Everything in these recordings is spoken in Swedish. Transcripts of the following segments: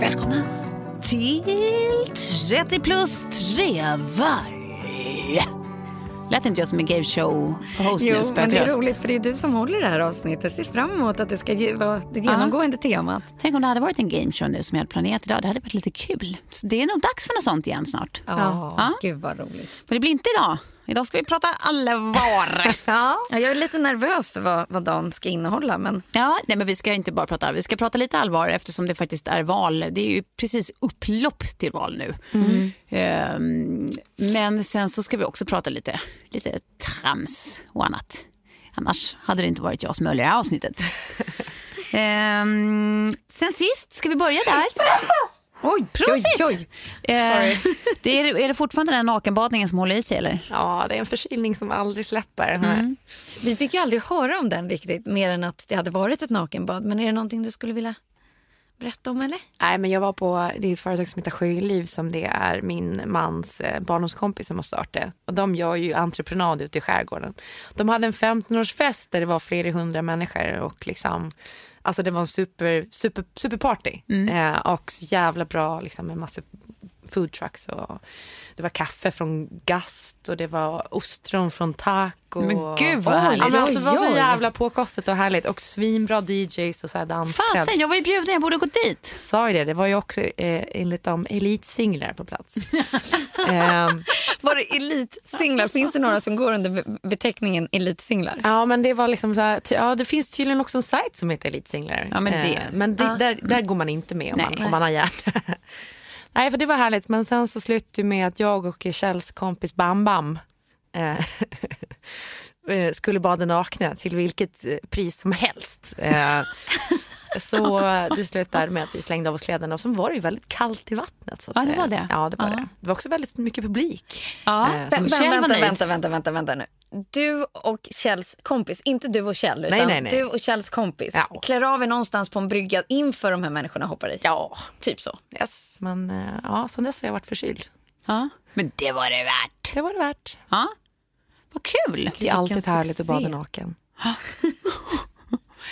Välkomna till 30 plus trevar. Lät inte jag som en game show host Jo, nu? men det är roligt för det är du som håller det här avsnittet. Ser fram emot att det ska ge- vara det genomgående temat. Tänk om det hade varit en game show nu som jag hade planerat idag. Det hade varit lite kul. Så det är nog dags för något sånt igen snart. Ja, Ja. gud vad roligt. Men det blir inte idag. Idag ska vi prata allvar. Ja, jag är lite nervös för vad, vad dagen ska innehålla. Men Ja, nej, men vi ska inte bara prata allvar. Vi ska prata lite allvar eftersom det faktiskt är val. Det är ju precis upplopp till val nu. Ehm, men sen så ska vi också prata lite, lite trams och annat. Annars hade det inte varit jag som höll i det här avsnittet. Ehm, sen sist, ska vi börja där? oj, Prosit! oj, oj. Eh, det är, är det fortfarande den nakenbadningen som håller i sig eller? Ja, det är en förkylning som aldrig släpper. Mm. Vi fick ju aldrig höra om den riktigt, mer än att det hade varit ett nakenbad. Men är det någonting du skulle vilja berätta om eller? Nej, men jag var på det är ett företag som heter Sjöliv som det är min mans eh, barndomskompis som har startat. Och de gör ju entreprenad ute i skärgården. De hade en 15-årsfest där det var flera hundra människor och liksom Alltså det var en super, super, superparty. Eh, och så jävla bra liksom med massor food trucks och det var kaffe från Gast och det var ostron från Taco. Men gud, vad härligt. Ja, men alltså, det var så jävla påkostat och härligt och svinbra DJs och så här. Fasen, jag var ju bjuden, jag borde gått dit. Sa ju det, det var ju också eh, enligt dem elitsinglar på plats. Ehm, Var det elitsinglar? Finns det några som går under be- beteckningen elitsinglar? ja men det var liksom så här, ty, ja det finns tydligen också en sajt som heter elitsinglar. Ja, men det- Eh, men det, där, där går man inte med om, Nej. man, om man har hjärna. Nej för det var härligt men sen så slutade med att jag och Kjells kompis Bam Bam eh, eh, skulle bada nakna till vilket eh, pris som helst. Eh, så det slutade med att vi slängde av oss kläderna och sen var det ju väldigt kallt i vattnet. Så att Ja, det var det. Ja, det var Ja. det. Det var också väldigt mycket publik. Ja, Eh, vänta, vänta, vänta, vänta, vänta nu. Du och Kjells kompis, inte du och Kjell, utan Nej, nej, nej. du och Kjells kompis Ja. klär av er någonstans på en brygga inför de här människorna hoppar i. Ja, Typ så. yes. Men eh, ja, sen dess har jag varit förkyld. Ja. Men det var det värt. Det var det värt. Ja. Vad kul. Det är alltid härligt att bada naken.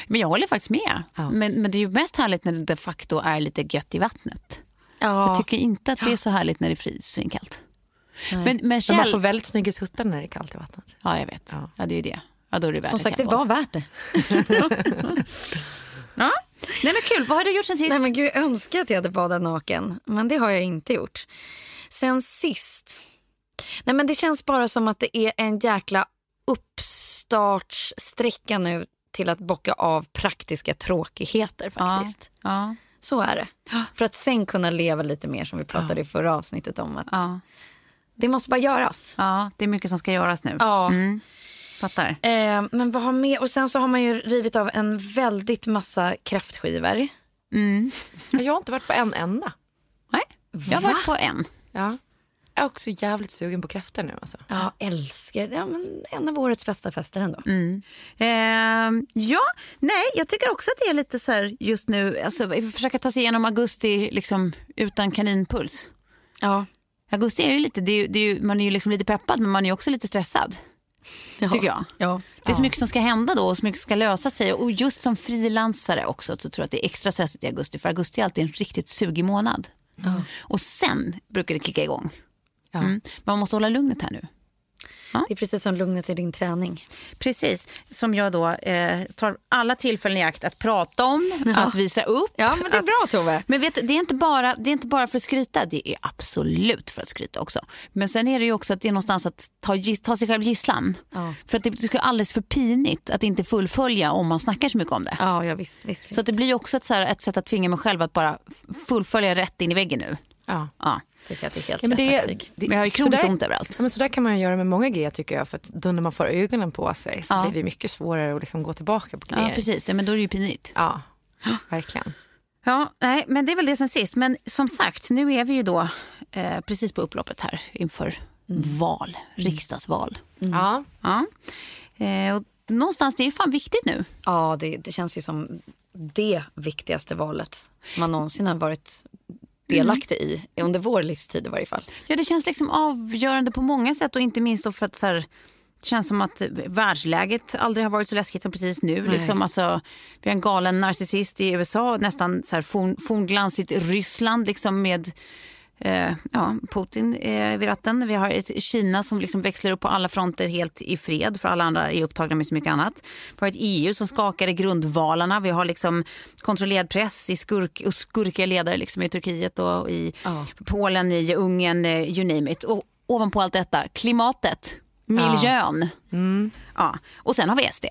Men jag håller faktiskt med. Ja. Men, men det är ju mest härligt när det de facto är lite gött i vattnet. Ja. Jag tycker inte att det är så härligt när det är fris Men, men Men man Kjell... får väldigt snygga tuttar när det är kallt i vattnet. Ja, jag vet. Ja. Ja, det är ju det. Ja, då är det värt Som sagt, det var värt det. Ja. Nej men kul, vad har du gjort sen sist? Nej, men gud, jag önskar att jag hade badat naken, men det har jag inte gjort. Sen sist... Nej, men det känns bara som att det är en jäkla uppstartssträcka nu till att bocka av praktiska tråkigheter faktiskt. Det måste bara göras. Ja, det är mycket som ska göras nu. Ja. Mm. Fattar. Eh, men vad har med? Och sen så har man ju rivit av en väldigt massa kräftskivor. Mm. Jag har inte varit på en enda. Nej, jag har Va? varit på en. Ja. Jag är också jävligt sugen på kräftor nu. Alltså. Ja, älskar. Ja, men en av årets bästa fester ändå. Ehm, ja, nej, jag tycker också att det är lite så här just nu, alltså försöka ta sig igenom augusti liksom utan kaninpuls. Ja. Augusti är ju lite, det är ju, det är ju, man är ju liksom lite peppad men man är ju också lite stressad. Tycker jag. Ja. Det är så mycket som ska hända då och så mycket som ska lösa sig. Och just som frilansare också så tror jag att det är extra stressigt i augusti. För augusti är alltid en riktigt sugig månad. Och sen brukar det kicka igång. Mm. Men man måste hålla lugnet här nu. Det är precis som lugnet i din träning. Precis, som jag då eh, tar alla tillfällen i akt att prata om, att visa upp. Ja, men det är att, bra Tove. Men vet, det, är inte bara, det är inte bara för att skryta, det är absolut för att skryta också. Men sen är det ju också att det är någonstans att ta, ta sig själv gisslan. Ja. För att det skulle vara alldeles för pinigt att inte fullfölja om man snackar så mycket om det. Ja, ja visst. visst, visst. Så det blir också ett, så här, ett sätt att tvinga mig själv att bara fullfölja rätt in i väggen nu. Ja. Ja. Tycker att det är helt Ja, men rätt det, taktik. det, Men jag har ju kroniskt ont överallt. Ja, men så där kan man ju göra med många grejer tycker jag. För att då när man får ögonen på sig så Ja. blir det mycket svårare att liksom gå tillbaka på grejer. Ja, precis. Det, men då är det ju pinigt. Ja, verkligen. Ja, nej, men det är väl det sen sist. Men som sagt, nu är vi ju då eh, precis på upploppet här inför val, riksdagsval. Ja. Ja. Eh, och någonstans, det är ju fan viktigt nu. Ja, det, det känns ju som det viktigaste valet man någonsin har varit delaktig i. Under vår livstid i varje fall. Ja, det känns liksom avgörande på många sätt och inte minst då för att så här, det känns som att världsläget aldrig har varit så läskigt som precis nu. Liksom, alltså, vi har en galen narcissist i USA, nästan så här forn, fornglansigt Ryssland liksom med eh, ja, Putin eh, vid ratten. Vi har ett Kina som liksom växlar upp på alla fronter helt i fred för alla andra är upptagna med så mycket annat. Vi har ett EU som skakar i grundvalarna. Vi har liksom kontrollerad press i skurk, och skurkiga ledare liksom i Turkiet och i Polen, i Ungern, eh, you name it. Och ovanpå allt detta, klimatet, miljön. Ja. Och sen har vi SD.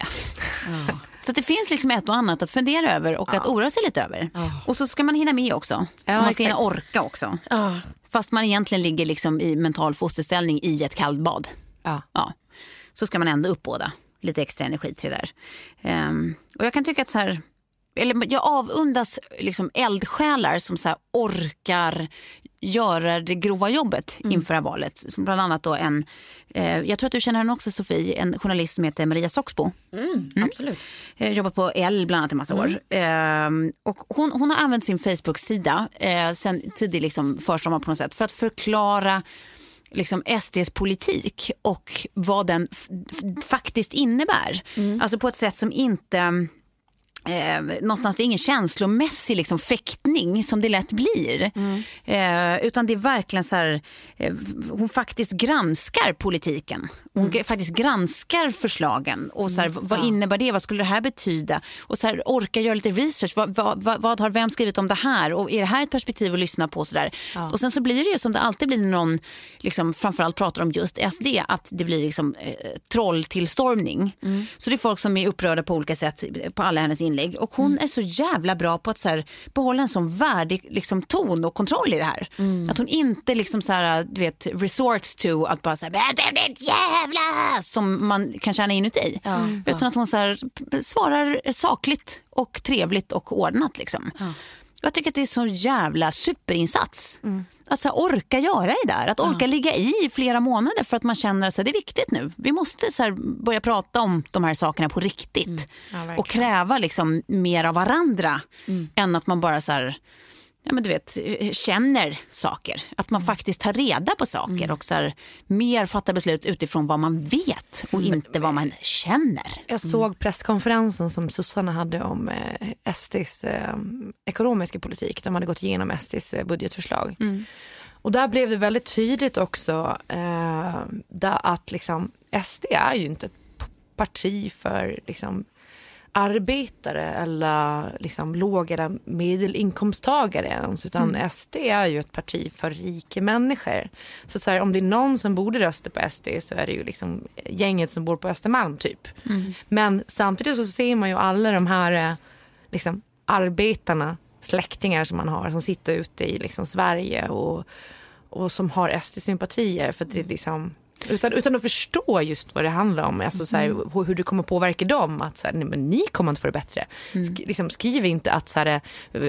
Så det finns liksom ett och annat att fundera över och att oroa sig lite över. Och så ska man hinna med också. Ja, man ska hinna orka också. Ja. Fast man egentligen ligger liksom i mental fosterställning i ett kallbad. Ja. Ja. Så ska man ändå uppbåda lite extra energi till det där. Ehm, och jag kan tycka att så här, eller jag avundas liksom eldsjälar som så orkar göra det grova jobbet inför det här valet. Som bland annat då en, eh, jag tror att du känner henne också Sofie, en journalist som heter Maria Soxbo. Absolut. Eh, jobbat på L bland annat i massa år. Ehm, och hon, hon har använt sin Facebook-sida eh, sen tidig liksom försommar på något sätt för att förklara liksom SDs politik och vad den faktiskt innebär. Alltså på ett sätt som inte Eh, någonstans, det är ingen känslomässig liksom, fäktning som det lätt blir. Eh, utan det är verkligen så här, eh, hon faktiskt granskar politiken. Hon g- faktiskt granskar förslagen. Och så här, Vad innebär det? Vad skulle det här betyda? Och så här, orka göra lite research. Vad, vad, vad, vad har vem skrivit om det här? Och är det här ett perspektiv att lyssna på? Så där? Och sen så blir det ju som det alltid blir när någon liksom, framförallt pratar om just SD. Att det blir liksom, eh, trolltillstormning. Så det är folk som är upprörda på olika sätt på alla hennes inlägg. Och hon är så jävla bra på att så här, behålla en sån värdig liksom, ton och kontroll i det här. Att hon inte liksom så här, du vet, resorts to att bara ett jävla som man kan känna inuti. Utan att hon så här, svarar sakligt och trevligt och ordnat. Liksom. Jag tycker att det är så jävla superinsats. Att så här, orka göra det där, att orka ligga i i flera månader för att man känner att det är viktigt nu. Vi måste så här, börja prata om de här sakerna på riktigt. verkligen. och kräva liksom mer av varandra än att man bara så här, ja, men du vet, känner saker. Att man faktiskt tar reda på saker och så här, mer fattar beslut utifrån vad man vet och inte vad man känner. Jag såg presskonferensen som Susanna hade om eh, SDs eh, ekonomiska politik. De hade gått igenom SDs eh, budgetförslag. Och där blev det väldigt tydligt också eh, där att liksom, SD är ju inte ett parti för liksom, arbetare eller liksom, låg eller medelinkomsttagare ens. Utan SD är ju ett parti för rika människor. Så, så här, om det är någon som borde rösta på SD så är det ju liksom gänget som bor på Östermalm typ. Men samtidigt så ser man ju alla de här eh, liksom, arbetarna, släktingar som man har som sitter ute i liksom, Sverige och och som har SD-sympatier. För det är liksom, utan, utan att förstå just vad det handlar om, alltså så här, hur, hur det kommer påverka dem. Att så här, nej, men ni kommer inte få det bättre. Sk, liksom, skriv inte att så här, eh,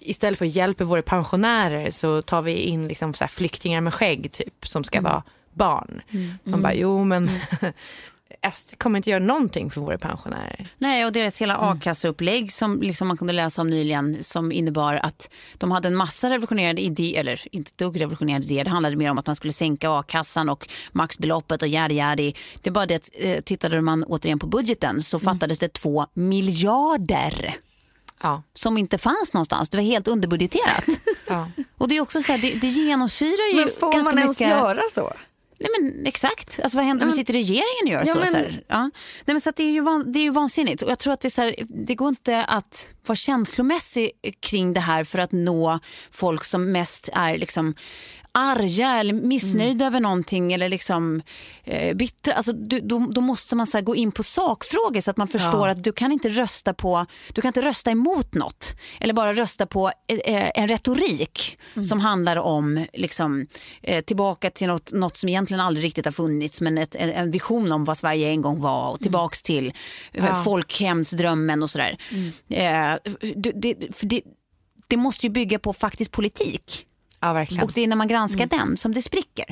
istället för att hjälpa våra pensionärer så tar vi in liksom, så här, flyktingar med skägg typ, som ska vara barn. Man bara, jo men SD kommer inte göra någonting för våra pensionärer. Nej, och deras hela Mm. a-kasseupplägg som liksom man kunde läsa om nyligen som innebar att de hade en massa revolutionerande idéer, eller inte dugg revolutionerande idéer. Det handlade mer om att man skulle sänka a-kassan och maxbeloppet och yadi yadi. Det är bara det att eh, tittade man återigen på budgeten så Mm. fattades det två miljarder Ja. som inte fanns någonstans. Det var helt underbudgeterat. Ja. och det är också så här, det, det genomsyrar ju Men får ganska man ens mycket. göra så? Nej men exakt. Alltså vad händer om sitter i regeringen och gör Ja, så? men- så? Ja. Nej, men så det, är ju van, det är ju vansinnigt. Och jag tror att det, är så här, det går inte att vara känslomässig kring det här för att nå folk som mest är liksom arga eller missnöjda över någonting eller liksom eh, bittra. Alltså, du, då, då måste man så gå in på sakfrågor så att man förstår att du kan inte rösta på, du kan inte rösta emot något eller bara rösta på eh, en retorik som handlar om liksom, eh, tillbaka till något, något som egentligen aldrig riktigt har funnits men ett, en, vision om vad Sverige en gång var och tillbaks till eh, folkhemsdrömmen och sådär. Eh, det, det, det måste ju bygga på faktisk politik. Ja, verkligen. Och det är när man granskar den som det spricker.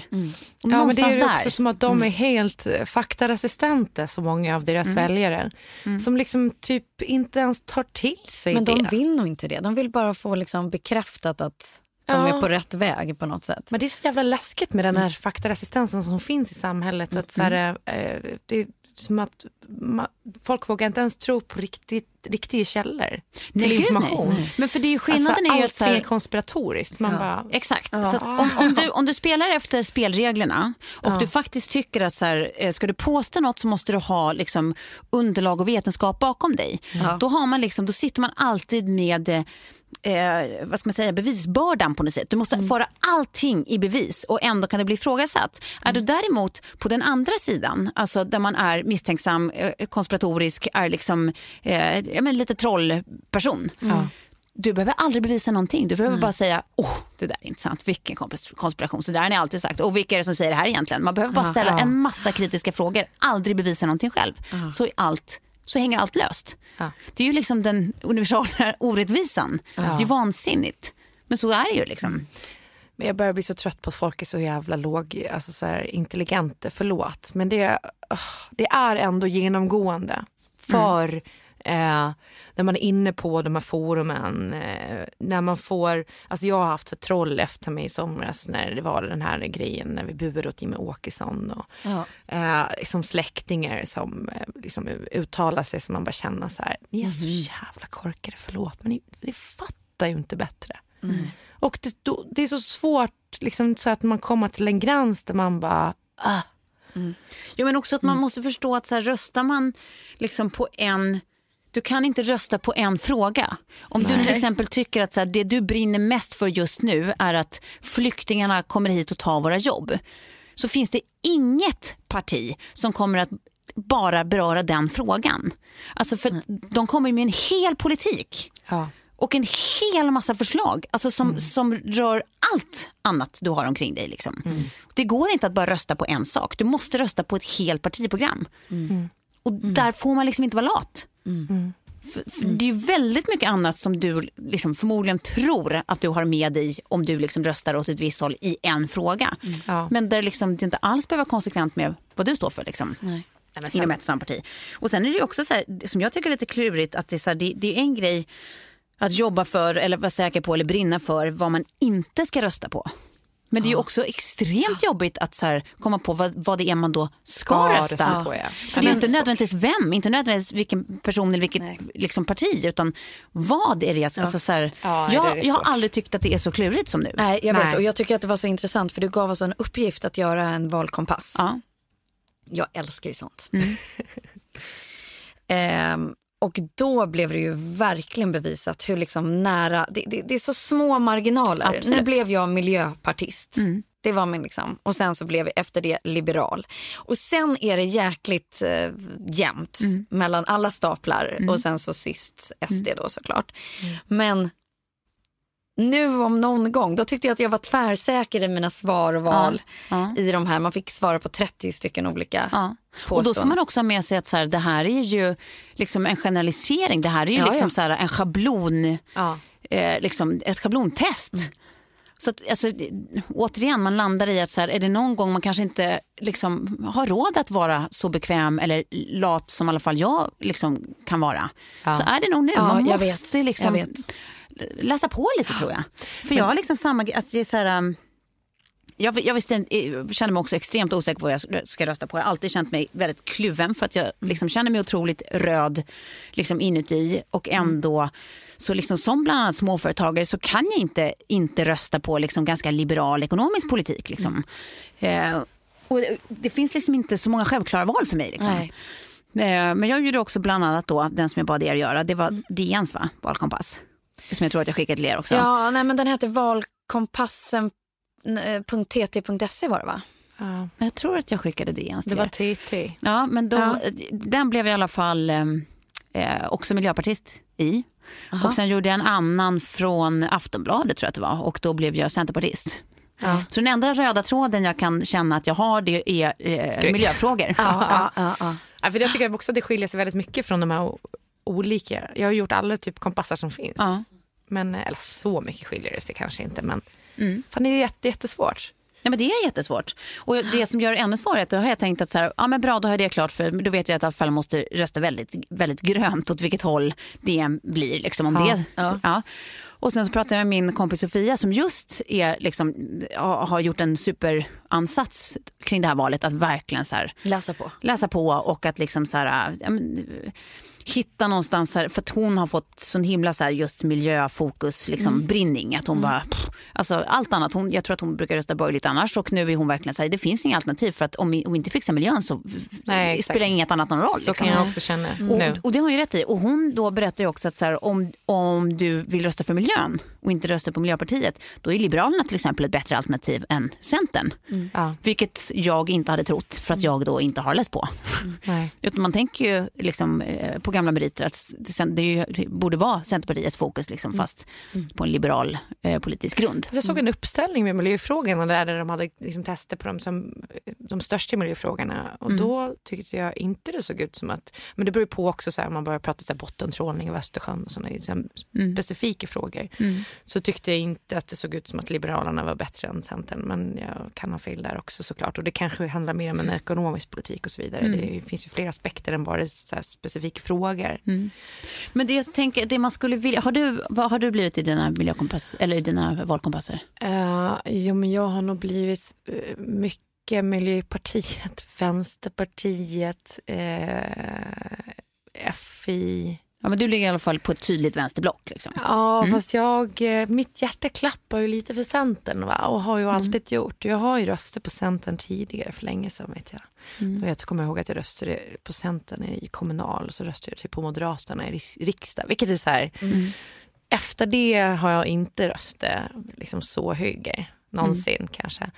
Och Ja, men det är ju där. Mm. också som att de är helt eh, faktaresistenta, så många av deras väljare. Mm. Som liksom typ inte ens tar till sig Men det. de vill nog inte det. De vill bara få liksom bekräftat att de Ja. är på rätt väg på något sätt. Men det är så jävla läskigt med den Mm. här faktaresistensen som finns i samhället. Att så här, eh, det är som att ma- folk vågar inte ens tro på riktigt, riktiga källor till Nej, gud, information. nej. Men för det är ju skillnaden alltså, är ju att så här, allting är konspiratoriskt. Man bara, Exakt. Så att om, om, du, om du spelar efter spelreglerna och du faktiskt tycker att så här, eh, ska du påstå något så måste du ha liksom, underlag och vetenskap bakom dig. Då, har man liksom, då sitter man alltid med eh, vad ska man säga, bevisbördan på något sätt. Du måste föra allting i bevis och ändå kan det bli ifrågasatt. Är du däremot på den andra sidan, alltså där man är misstänksam, eh, konspiratorisk, är liksom eh, ja, men lite trollperson. Du behöver aldrig bevisa någonting. Du behöver bara säga, åh, det där är intressant. Vilken konspiration. Så där har ni alltid sagt. Och vilka är det som säger det här egentligen? Man behöver bara ställa en massa kritiska frågor. Aldrig bevisa någonting själv. Så, är allt, så hänger allt löst. Ja. Det är ju liksom den universala orättvisan. Det är ju vansinnigt. Men så är det ju liksom. Men jag börjar bli så trött på att folk är så jävla låg, alltså så här, intelligenta. Förlåt. Men det, det är ändå genomgående. För eh, när man är inne på de här forumen, eh, när man får, alltså jag har haft så troll efter mig i somras när det var den här grejen när vi buade åt Jimmie Åkesson och Ja. eh, liksom släktingar som eh, liksom uttalar sig som man bara känner så här, ni är så jävla korkade, förlåt, men ni, ni fattar ju inte bättre. Och det, då, det är så svårt liksom, så att man kommer till en gräns där man bara, ah, Jo, men också att man måste förstå att så här, röstar man liksom på en... Du kan inte rösta på en fråga. Om du till exempel tycker att så här, det du brinner mest för just nu är att flyktingarna kommer hit och tar våra jobb. Så finns det inget parti som kommer att bara beröra den frågan. Alltså för att de kommer med en hel politik ja. och en hel massa förslag alltså som, som rör allt annat du har omkring dig. Liksom. Det går inte att bara rösta på en sak. Du måste rösta på ett helt partiprogram. Och där får man liksom inte vara lat. För, för Det är väldigt mycket annat som du liksom förmodligen tror att du har med dig om du liksom röstar åt ett visst håll i en fråga. Ja. Men där liksom det inte alls behöver vara konsekvent med vad du står för. Liksom Nej. inom ett och samma parti. Och sen är det också så här, som jag tycker är lite klurigt, att det är, så här, det, det är en grej att jobba för eller vara säker på eller brinna för vad man inte ska rösta på. Men det är ju också extremt jobbigt att så här, komma på vad, vad det är man då ska, Ska rösta. på, ja. För det är ju inte nödvändigtvis vem, inte nödvändigtvis vilken person eller vilket liksom, parti, utan vad är det? Alltså, så här, Ja, det jag, är jag har aldrig tyckt att det är så klurigt som nu. Nej, jag vet. Nej. Och jag tycker att det var så intressant för du gav oss en uppgift att göra en valkompass. Ja. Jag älskar ju sånt. Ehm, och då blev det ju verkligen bevisat hur liksom nära, det, det, det är så små marginaler. Absolut. Mm. Nu blev jag miljöpartist. Det var min liksom. Och sen så blev jag efter det liberal. Och sen är det jäkligt eh, jämnt Mm. mellan alla staplar och sen så sist SD då såklart. Mm. Men nu om någon gång, då tyckte jag att jag var tvärsäker i mina svar och val Ja, i de här. Man fick svara på 30 stycken olika Ja. Och då ska man också ha med sig att så här, det här är ju liksom en generalisering. Det här är ju Ja, liksom ja. Så här, en schablon, Ja. eh, liksom ett schablontest. Mm. Så att, alltså, återigen, man landar i att så här, är det någon gång man kanske inte liksom, har råd att vara så bekväm eller lat som i alla fall jag liksom, kan vara. Ja. Så är det nog nu. Ja, man måste vet. liksom. Läsa på lite tror jag. För jag har liksom samma, att det är så här, um, jag, jag, visste, jag känner mig också extremt osäker på vad jag ska rösta på. Jag har alltid känt mig väldigt kluven för att jag liksom känner mig otroligt röd liksom inuti och ändå så liksom som bland annat småföretagare så kan jag inte inte rösta på liksom ganska liberal ekonomisk politik. Liksom. Eh, och det finns liksom inte så många självklara val för mig. Liksom. Eh, Men jag gjorde också bland annat då, den som jag bad er göra, det var DNs va? valkompass. Som jag tror att jag skickade till er också. Ja, nej, men den hette valkompassen.tt.se var det va? Ja. Jag tror att jag skickade DNs till Det var. TT. Ja, men då, Ja. den blev i alla fall eh, eh, också miljöpartist i. Och sen gjorde jag en annan från Aftonbladet tror jag att det var och då blev jag centerpartist. Ja. Så den enda röda tråden jag kan känna att jag har det är eh, miljöfrågor. Ja, ja, ja, ja. Ja, för jag tycker också att det skiljer sig väldigt mycket från de här olika. Jag har gjort alla typ kompassar som finns. Men, eller så mycket skiljer det sig kanske inte. Men Mm. fan, det är jätte, jättesvårt. Ja, men det är jättesvårt. Och det som gör det ännu svårare, då har jag tänkt att så här, ja, men bra, då har jag det klart för då vet jag att alla fall måste rösta väldigt, väldigt grönt åt vilket håll det än blir. Liksom, om Ja, det, ja. Ja. Och sen så pratade jag med min kompis Sofia som just är, liksom, har har gjort en superansats kring det här valet att verkligen så här, Läsa på. läsa på och att liksom så här, ja, men, hitta någonstans, här, för att hon har fått sån himla så här, just miljöfokus, liksom, brinning. Att hon bara, pff, alltså, allt annat, hon, jag tror att hon brukar rösta borgerligt annars och nu är hon verkligen så här, det finns inga alternativ för att om vi, om vi inte fixar miljön så Nej, spelar inget annat någon roll. Så liksom. kan jag också känna nu. Och, och det har ju rätt i. Och hon då berättar ju också att så här, om, om du vill rösta för miljön och inte rösta på Miljöpartiet, då är Liberalerna till exempel ett bättre alternativ än Centern. Ja, Vilket jag inte hade trott för att jag då inte har läst på. nej. Utan man tänker ju liksom, eh, på gamla meriter att det, borde vara Centerpartiets fokus liksom, fast på en liberal eh, politisk grund. Jag såg en uppställning med miljöfrågorna där där de hade liksom tester på de, som, de största miljöfrågorna. Och då tyckte jag inte det såg ut som att... Men det beror ju på också så här, man börjar prata så här, bottentrålning av Östersjön och sådana liksom, specifika frågor. Så tyckte jag inte att det såg ut som att Liberalerna var bättre än Centern. Men jag kan ha fel där också såklart. Och det kanske handlar mer om en ekonomisk politik och så vidare. Det finns ju fler aspekter än bara så här specifika frågor. Men det jag tänker, det man skulle vilja, har du, vad har du blivit i dina miljökompass, eller i dina valkompasser? Uh, jo, men jag har nog blivit eh, mycket Miljöpartiet, Vänsterpartiet, eh, FI. Ja, men du ligger i alla fall på ett tydligt vänsterblock. Liksom. Ja, fast jag, eh, mitt hjärta klappar ju lite för Centern va? och har ju alltid gjort. Jag har ju röstat på Centern tidigare, för länge sedan vet jag. Och jag kommer ihåg att jag röstade på Centern i kommunal och så röstade jag typ på Moderaterna i riksdag. Vilket är så här, efter det har jag inte röstat liksom så höger någonsin kanske.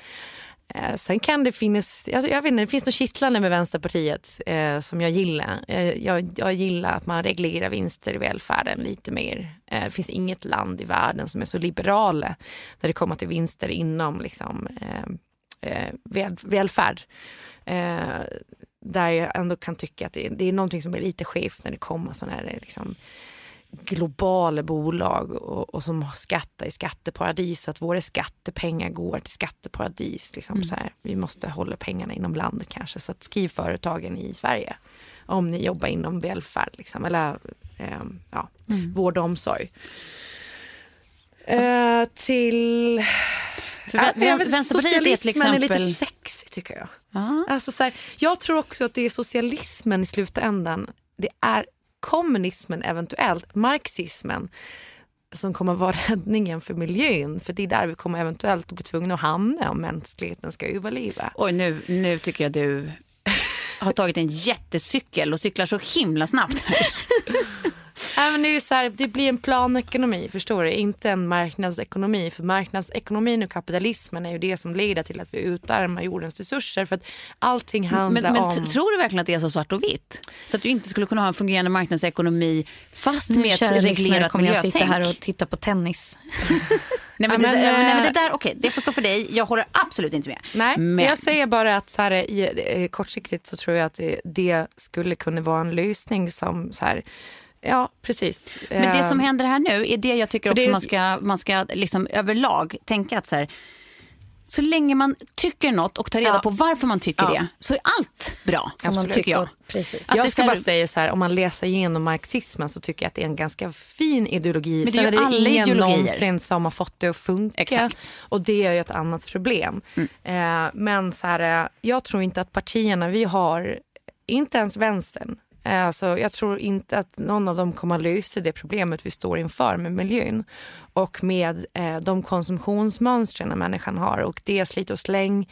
Eh, sen kan det finnas, alltså jag vet inte, det finns något kittlande med Vänsterpartiet eh, som jag gillar. Eh, jag, jag gillar att man reglerar vinster i välfärden lite mer. Eh, det finns inget land i världen som är så liberala när det kommer till vinster inom liksom, eh, eh väl, välfärd. Eh, där jag ändå kan tycka att det, det är någonting som är lite skevt när det kommer sådana här eh, liksom, globala bolag och, och som skattar i skatteparadis så att våra skattepengar går till skatteparadis. Liksom så här. Vi måste hålla pengarna inom landet kanske. Så att skriv företagen i Sverige om ni jobbar inom välfärd liksom, eller eh, ja, vård och omsorg. Eh, till... För Ja, vä- men jag vet, Vänsterpartiet är till socialismen är exempel... lite sexig tycker jag. Ja. Alltså så här, jag tror också att det är socialismen i slutändan. Det är kommunismen eventuellt, marxismen som kommer vara räddningen för miljön. För det är där vi kommer eventuellt att bli tvungna att hamna om mänskligheten ska överleva. Oj, nu, nu tycker jag du har tagit en jättecykel och cyklar så himla snabbt. Nej, men det, är så här, det blir en planekonomi, förstår du? Inte en marknadsekonomi. För marknadsekonomin och kapitalismen är ju det som leder till att vi utarmar jordens resurser. För att allting handlar Men, men om... tror du verkligen att det är så svart och vitt? Så att du inte skulle kunna ha en fungerande marknadsekonomi fast Nu, med ett reglerat kommer jag miljötänk? sitta här och titta på tennis. Nej men, det, men, där, eh, nej, men det där, okej, det får stå för dig. Jag håller absolut inte med. Nej, men, jag säger bara att så här, i, eh, kortsiktigt så tror jag att det, det skulle kunna vara en lösning som så här, ja precis. men det Eh, som händer här nu är det jag tycker det också är- man ska, man ska liksom överlag tänka att så här, så länge man tycker något och tar reda Ja. på varför man tycker Ja. det så är allt bra, Absolut. tycker jag. Precis. Att det jag ska bara säga så här, om man läser igenom marxismen så tycker jag att det är en ganska fin ideologi. Men det är Sen ju är alla ingen ideologier. någonsin som har fått det att funka. Exakt. Och det är ju ett annat problem. Eh, men så här, eh, jag tror inte att partierna vi har, inte ens vänstern, eh, Alltså, jag tror inte att någon av dem kommer att lösa det problemet vi står inför med miljön och med eh, de konsumtionsmönstren människan har och det slit och släng.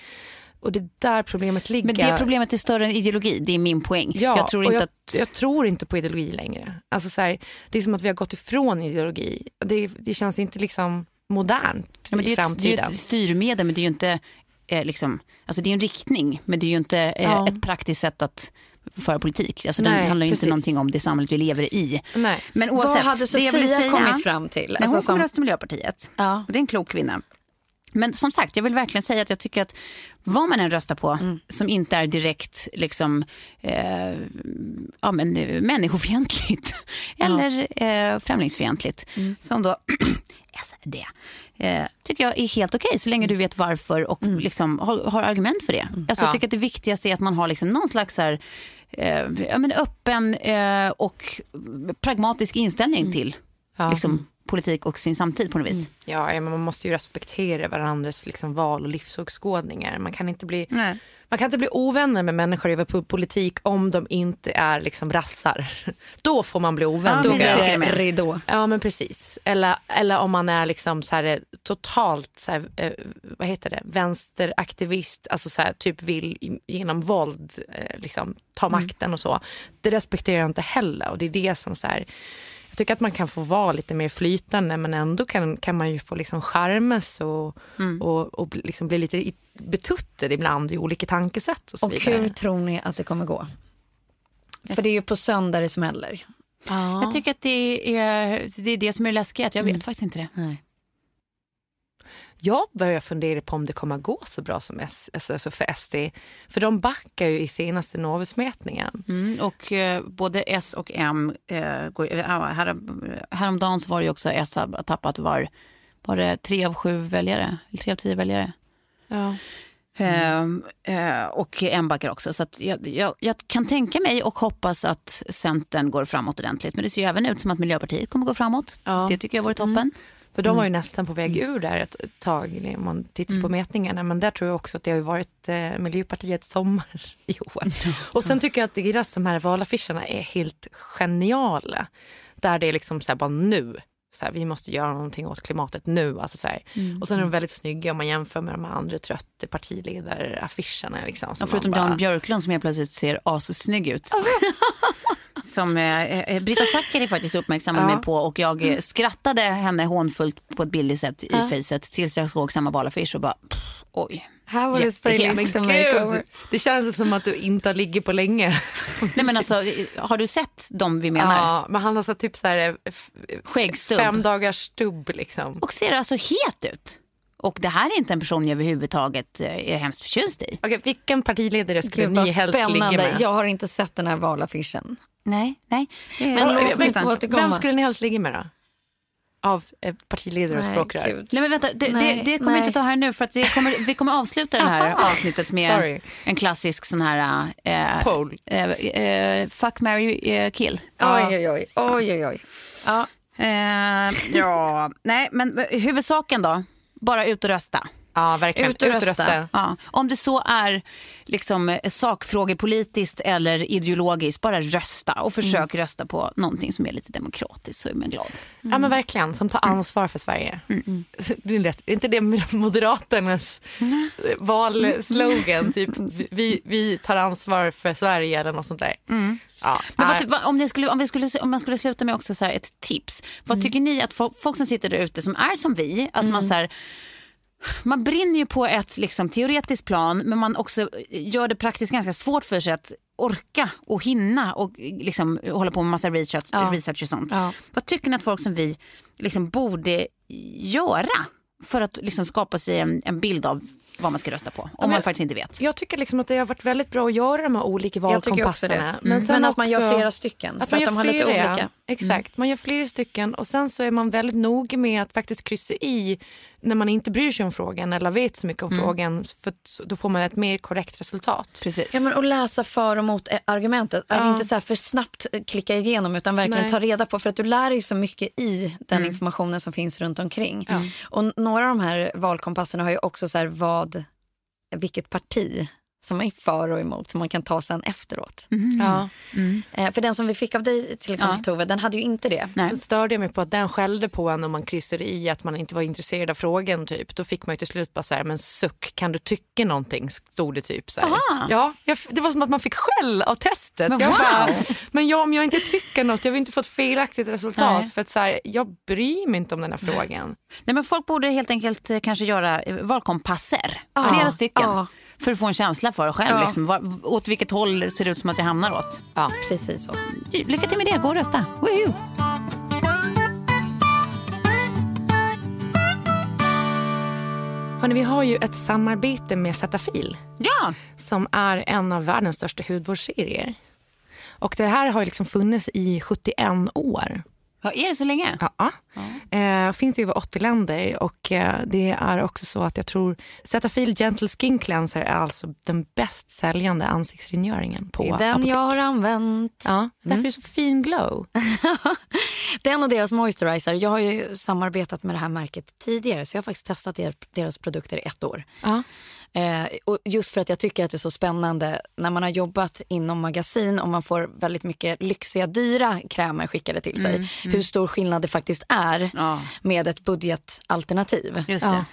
Och det är där problemet ligger. Men det problemet är större än ideologi, det är min poäng. Ja, jag tror inte jag, att... jag tror inte på ideologi längre. Alltså så här, det är som att vi har gått ifrån ideologi. Det, det känns inte liksom modernt Ja, men det, i är ju ett, det är framtiden. ett styrmedel men det är ju inte eh, liksom, alltså det är en riktning men det är ju inte eh, Ja. ett praktiskt sätt att föra politik. Alltså Nej, det handlar ju inte någonting om det samhället vi lever i. Nej. Men oavsett, Vad hade det jag Sofia säga, kommit fram till? Nej, hon Alltså, kommer som- rösta Miljöpartiet. Ja. Och det är en klok kvinna. Men som sagt, jag vill verkligen säga att jag tycker att vad man än röstar på Mm. som inte är direkt liksom, eh, ja, men, eh, människofientligt eller eh, främlingsfientligt, Mm. som då SRD, eh, tycker jag är helt okej så länge du vet varför och Mm. liksom, har, har argument för det. Alltså, Ja. Jag tycker att det viktigaste är att man har liksom någon slags här, eh, ja, men öppen eh, och pragmatisk inställning Mm. till Ja. liksom, politik och sin samtid på något vis. Ja, ja, men man måste ju respektera varandras liksom, val och livsåskådningar. Man kan inte bli Nej. Man kan inte bli ovänner med människor över po- politik om de inte är liksom rassar. Då får man bli ovän. Ja, Då tycker det ridå. Ja men precis. Eller, eller om man är liksom så här, totalt så här, eh, vad heter det? vänsteraktivist, alltså så här, typ vill i- genom våld eh, liksom, ta makten och så. Det respekterar jag inte heller och det är det som så här, jag tycker att man kan få vara lite mer flytande men ändå kan, kan man ju få liksom charmes och, och, och bli- liksom bli lite i- betuttad ibland i olika tankesätt och så Och vidare. hur tror ni att det kommer gå? För det är ju på söndag det smäller. Ja. Jag tycker att det är, det är det som är läskigt, att jag vet faktiskt inte det. Nej. Jag börjar fundera på om det kommer att gå så bra som S, alltså, alltså för SD. För de backar ju i senaste Novusmätningen. Mm, och eh, både S och M, eh, går, eh, här, häromdagen så var det ju också S har tappat var, var det tre av sju väljare, tre av tio väljare. Ja. Eh, eh, och M backar också. Så jag, jag, jag kan tänka mig och hoppas att Centern går framåt ordentligt. Men det ser ju även ut som att Miljöpartiet kommer gå framåt. Ja. Det tycker jag vore toppen. För de var ju nästan på väg ur där ett tag om man tittar på mätningarna. Men där tror jag också att det har varit eh, Miljöpartiets sommar i år. Och sen tycker jag att deras de här valaffischerna är helt geniala. Där det är liksom så här bara nu. Så här, vi måste göra någonting åt klimatet nu. Alltså så här. Och sen är de väldigt snygga om man jämför med de andra trötta partiledaraffischerna. Liksom, Ja, förutom bara- Jan Björklund som helt plötsligt ser assnygg ut. Som eh, eh, Brita Zackari faktiskt uppmärksammade Ja. mig på och jag eh, skrattade henne hånfullt på ett billigt sätt i facet tills jag såg samma valaffisch och bara pff, oj. Här var det makeover. det känns som att du inte har ligger på länge. Nej men alltså eh, har du sett dem vi menar? Ja, men han har så typ så här, eh, Skäggstubb. fem dagars stubb liksom. Och ser alltså het ut. Och det här är inte en person jag överhuvudtaget eh, är hemskt förtjust i. Okej, vilken partiledare skulle Gud ni helst ligga spännande. med? Jag har inte sett den här valaffischen. Nej, nej. Men vänta. få återkomma. Vem skulle ni helst ligga med då? Av eh, partiledare och språkrör? Nej men vänta, det, Nej, det, det kommer nej. jag inte ta här nu för att det kommer, vi kommer avsluta det här avsnittet med Sorry. en klassisk sån här eh, Poll. eh, eh, fuck, marry, eh, kill. Oj, oj, oj. oj, oj, oj. Eh, ja, nej men huvudsaken då, bara ut och rösta. Ja, verkligen. Ut och rösta. Ja, om det så är liksom sakfrågepolitiskt eller ideologiskt, bara rösta och försök rösta på någonting som är lite demokratiskt så är man glad. Ja men verkligen, som tar ansvar för Sverige. Så Det är, inte det Moderaternas valslogan? Typ vi, vi tar ansvar för Sverige eller något sånt där. Ja. Vad, Nej. ty- vad, om, skulle, om, skulle, om man skulle sluta med också så ett tips. Vad tycker ni att folk, folk som sitter där ute som är som vi, att man så här, man brinner ju på ett liksom, teoretiskt plan men man också gör det praktiskt ganska svårt för sig att orka och hinna och liksom, hålla på med massa research, Ja. research och sånt. Ja. Vad tycker ni att folk som vi liksom, borde göra för att liksom, skapa sig en, en bild av vad man ska rösta på om men- man faktiskt inte vet? Jag tycker liksom att det har varit väldigt bra att göra de här olika valkompasserna. Men, sen att man gör flera stycken. Att för att de gör har lite olika. Mm. Exakt, man gör flera stycken och sen så är man väldigt noga med att faktiskt kryssa i när man inte bryr sig om frågan eller vet så mycket om Mm. frågan för att då får man ett mer korrekt resultat. Precis. Ja, men att läsa för och mot eh, argumentet. Att Ja. inte så här för snabbt eh, klicka igenom utan verkligen Nej. ta reda på. För att du lär dig så mycket i den informationen som finns runt omkring. Och n- några av de här valkompasserna har ju också så här vad, vilket parti som är för och emot som man kan ta sen efteråt. Ja. Eh, för den som vi fick av dig till exempel Ja. Tove, den hade ju inte det. Nej. Sen störde jag mig på att den skällde på en om man kryssade i att man inte var intresserad av frågan. Typ. Då fick man ju till slut bara så här, men suck, kan du tycka någonting? Stod det typ. Så här. Aha. Ja, jag, det var som att man fick skäll av testet. Men jag wow. bara, men jag, om jag inte tycker något, jag vill inte få ett felaktigt resultat. Nej. För att så här, jag bryr mig inte om den här frågan. Nej, men folk borde helt enkelt eh, kanske göra eh, valkompasser. Ja, Flera stycken. ja. För att få en känsla för själv. Ja. Liksom, var, åt vilket håll ser det ut som att jag hamnar åt. Ja. Precis så. Lycka till med det, gå och rösta. Woohoo! Hörrni, vi har ju ett samarbete med Cetaphil Ja, som är en av världens största hudvårdsserier. Och det här har liksom funnits i 71 år. Ja är det så länge? Ja. Eh, finns i över 80 länder och eh, det är också så att jag tror Cetaphil Gentle Skin Cleanser är alltså den bäst säljande ansiktsrengöringen på Det är den apotek. jag har använt. Ja, därför är det så fin glow. Den och deras moisturizer. Jag har ju samarbetat med det här märket tidigare så jag har faktiskt testat der, deras produkter i ett år. Ja. Eh, och just för att jag tycker att det är så spännande när man har jobbat inom magasin och man får väldigt mycket lyxiga, dyra krämer skickade till sig. Hur stor skillnad det faktiskt är Ja. med ett budgetalternativ. Ja.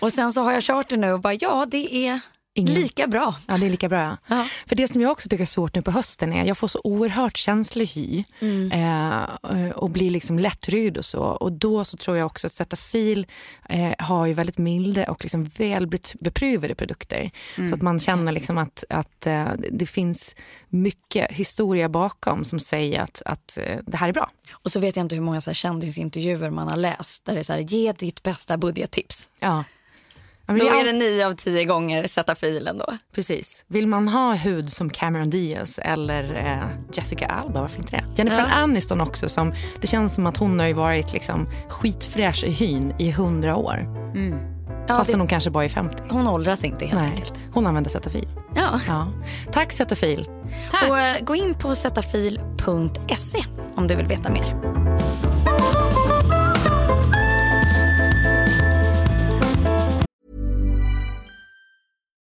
Och sen så har jag kört det nu och bara ja, det är Ingen- lika bra. Ja, det är lika bra. Ja. För det som jag också tycker är svårt nu på hösten är jag får så oerhört känslig hy eh, och blir liksom lättryd och så. Och då så tror jag också att Cetaphil eh, har ju väldigt milda och liksom väl beprövade produkter. Så att man känner liksom att, att eh, det finns mycket historia bakom som säger att, att eh, det här är bra. Och så vet jag inte hur många så här kändisintervjuer man har läst där det är så här, ge ditt bästa budgettips. Ja. Ja, Då är är det nio av tio gånger sätta filen då. Precis. Vill man ha hud som Cameron Diaz eller eh, Jessica Alba, varför inte det? Jennifer Ja. Aniston också, som, det känns som att hon har ju varit liksom skitfräsch i hyn i hundra år. Ja, Fastän det, hon kanske bara är 50. hon åldras inte helt Nej, enkelt. hon använder Cetaphil. Ja. Ja. Tack Cetaphil. Tack. Och, eh, gå in på sättafil.se om du vill veta mer.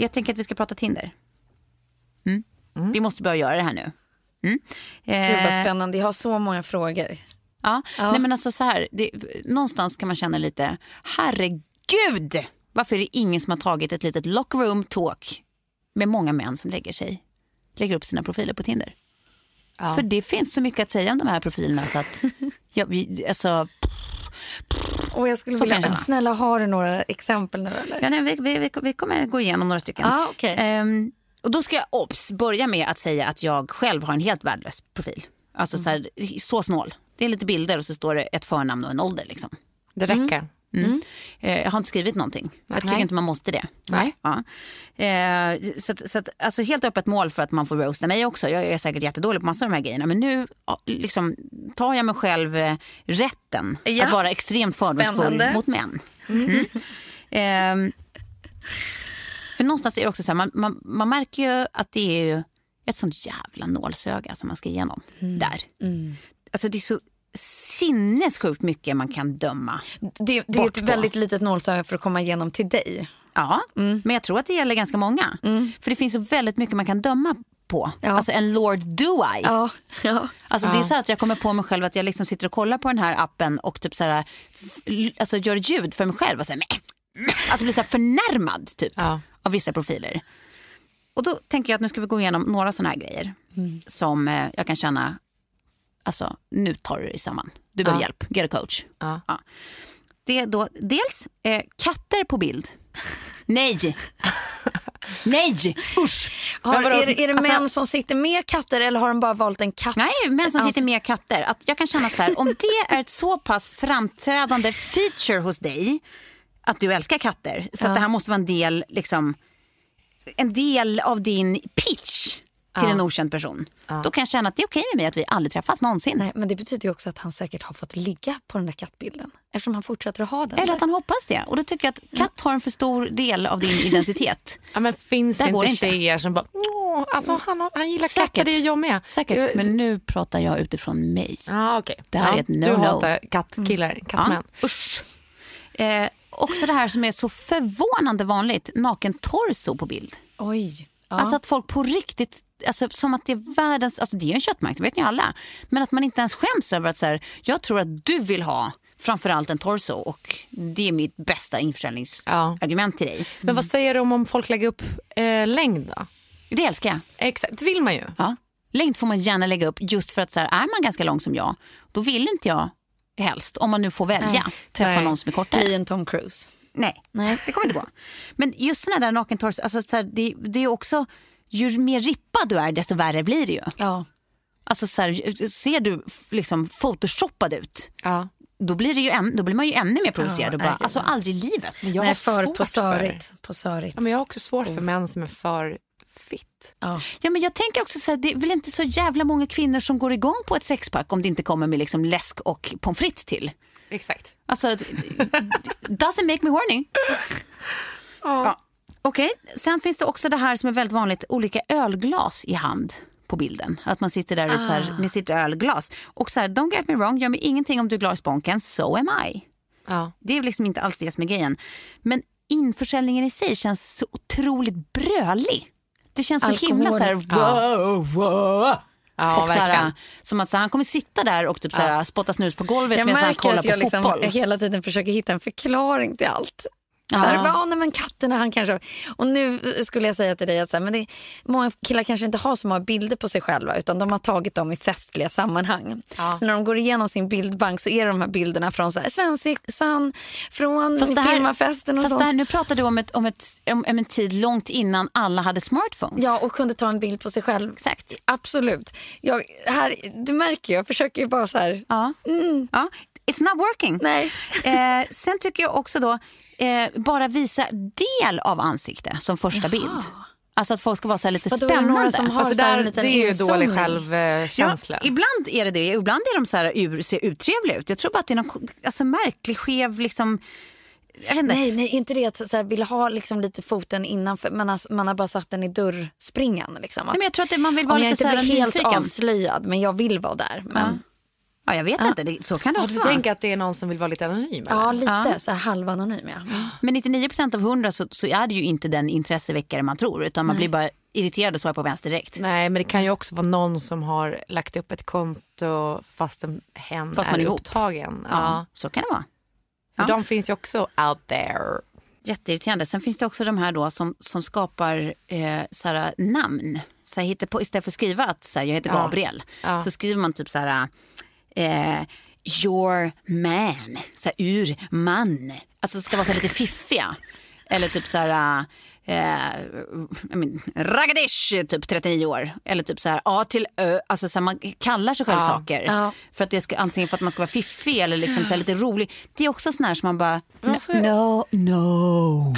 Jag tänker att vi ska prata Tinder. Mm. Vi måste börja göra det här nu. Mm. Gud vad Eh, spännande, jag har så många frågor. Ja. Ja. Nej, men alltså så här, det, någonstans kan man känna lite, herregud, varför är det ingen som har tagit ett litet lockroom talk med många män som lägger sig, lägger upp sina profiler på Tinder? För det finns så mycket att säga om de här profilerna så att, ja, vi, alltså, Och jag skulle Så vilja, snälla har du några exempel nu eller? ja, nej, vi, vi, vi, vi kommer gå igenom några stycken. Ja, okej. Ehm, och då ska jag obs, börja med att säga att jag själv har en helt värdelös profil. Alltså så, här, så snål. Det är lite bilder och så står det ett förnamn och en ålder. Liksom. Det räcker. Mm. Eh, jag har inte skrivit någonting. Jag tycker Nej. inte man måste det. Nej. Ja. Eh, så att, så att, alltså helt öppet mål för att man får roasta mig också. Jag är säkert jättedålig på massor av de här grejerna. Men nu liksom, tar jag mig själv eh, rätten Ja. att vara extremt fördomsfull Spännande. mot män. Mm. Ehm, för någonstans är det också så här, man, man, man märker ju att det är ett sånt jävla nålsöga som man ska igenom där. Alltså det är så sinnessjukt mycket man kan döma. Det, det är ett på. väldigt litet nålsöga för att komma igenom till dig. Ja, men jag tror att det gäller ganska många. För det finns så väldigt mycket man kan döma på. Ja. Alltså en Lord Do I. Ja, ja. Alltså det är så att jag kommer på mig själv att jag liksom sitter och kollar på den här appen och typ så här, alltså gör ljud för mig själv och säger Alltså blir så här förnärmad typ av vissa profiler. Och då tänker jag att nu ska vi gå igenom några sådana här grejer som eh, jag kan känna, alltså nu tar du dig samman. Du behöver Ja. hjälp, get a coach. Ja. Det är då dels eh, katter på bild. Nej! Nej! Usch! Har, är, det, är det Alltså- män som sitter med katter eller har de bara valt en katt? Nej, män som Alltså- sitter med katter. Att jag kan känna så här, om det är ett så pass framträdande feature hos dig att du älskar katter, så det här måste vara en del, liksom, en del av din pitch till en okänd person. Då kan jag känna att det är okej med mig att vi aldrig träffas någonsin. Nej, men det betyder ju också att han säkert har fått ligga på den där kattbilden. Eftersom han fortsätter att ha den. Eller att han hoppas det. Och då tycker jag att katt har en för stor del av din identitet. Ja, men finns Där det inte det inte. tjejer som bara, Åh, alltså han, har- han gillar Säkert. katter, det är jag med. Säkert, men nu pratar jag utifrån mig. Ja, okej. Det här ja, är ett Du no-no. hatar kattkillar, kattmän. Ja, usch. Eh, också det här som är så förvånande vanligt, naken torso på bild. Oj. Ja. Alltså att folk på riktigt, alltså som att det är världens, alltså det är en köttmarknad, det vet ni alla. Men att man inte ens skäms över att så här, jag tror att du vill ha framförallt en torso och det är mitt bästa införsäljningsargument till dig. Men vad säger du om, om folk lägger upp eh, längd då? Det älskar jag. Exakt, det vill man ju. Ja. Längd får man gärna lägga upp just för att så här, är man ganska lång som jag, då vill inte jag helst, om man nu får välja, träffa Nej. någon som är kortare. Bli en Tom Cruise. Nej, Nej. det kommer inte gå. Men just såna där nakentorso, alltså, så här, det, det är också, ju mer rippad du är desto värre blir det ju. Ja. Alltså så här, ser du liksom photoshoppad ut, Ja. då blir, det ju än, då blir man ju ännu mer provocerad. Ja, bara, alltså aldrig i livet. Jag Nej, för posörigt. posörigt. Ja, men jag har också svårt för män som är för fit. Ja. Ja, men jag tänker också så här, det är väl inte så jävla många kvinnor som går igång på ett sexpack om det inte kommer med liksom läsk och pommes frites till. Exakt. Alltså, doesn't make me horny. Ja. Okej, sen finns det också det här som är väldigt vanligt, olika ölglas i hand på bilden. Att man sitter där så här, med sitt ölglas. Och så här, don't get me wrong, gör mig ingenting om du är glad i sponken, so am I. Ja. Det är liksom inte alls det som är grejen. Men införsäljningen i sig känns så otroligt brölig. Det känns så Alkohol. himla så här, wow, wow. Ja, och så här, verkligen. som att så här, han kommer sitta där och typ så här, spotta snus på golvet Jag medan han kollar på jag liksom fotboll. hela tiden försöker hitta en förklaring till allt. Så Ja. här, bara, "Ah, nej, men katterna, han kanske... Och nu skulle jag säga till dig att så här, men det, många killar kanske inte har så många bilder på sig själva utan de har tagit dem i festliga sammanhang. Så när de går igenom sin bildbank så är det de här bilderna från Svensexan, från firmafesten och Fast sånt. här, nu pratar du om, ett, om, ett, om, om en tid långt innan alla hade smartphones. Ja, och kunde ta en bild på sig själv. Exakt. Absolut. Jag, här, du märker, jag försöker bara så här... Ja. Ja. It's not working. Nej. Eh, sen tycker jag också då, eh, bara visa del av ansikte som första bild. Alltså att folk ska vara så här lite Vadå, är det spännande. som har Alltså så här en där, det är ju dålig självkänsla. Ja, ibland är det det. Ibland är de så här ur, ser uttrevliga ut. Jag tror bara att det är någon alltså, märklig, skev liksom... Jag vet inte. Nej, nej, inte det att så här, vill ha liksom lite foten innanför. Man har, man har bara satt den i dörrspringan. Liksom. Nej, men jag tror att det, man vill vara lite inte så här blir helt nyfiken. avslöjad, men jag vill vara där. Men, Ja, jag vet inte, det, så kan det Ja, också du vara. tänker att det är någon som vill vara lite anonym? ja, eller? lite Ja. så här halvanonym. Ja. Men 99 av 100 så, så är det ju inte den intresseväckare man tror. Utan man blir bara irriterad och så på vänster direkt. Nej, men det kan ju också vara någon som har lagt upp ett konto fast en hen Fast man är är upptagen. Ja, Ja. så kan det vara. För Ja. de finns ju också out there. Jätteirriterande. Sen finns det också de här då som, som skapar eh, så här, namn. Så hittar på, istället för att skriva att så jag heter Ja. Gabriel Ja. så skriver man typ så här eh, your man, så här, ur man. Alltså ska vara så här lite fiffiga. Eller typ så här eh, Ragadish, typ 39 år. Eller typ så här A till Ö. Alltså så här, man kallar sig själv Ja. saker. Ja. För att det ska, antingen för att man ska vara fiffig eller liksom så här lite rolig. Det är också sån här som man bara, Men alltså- no, no.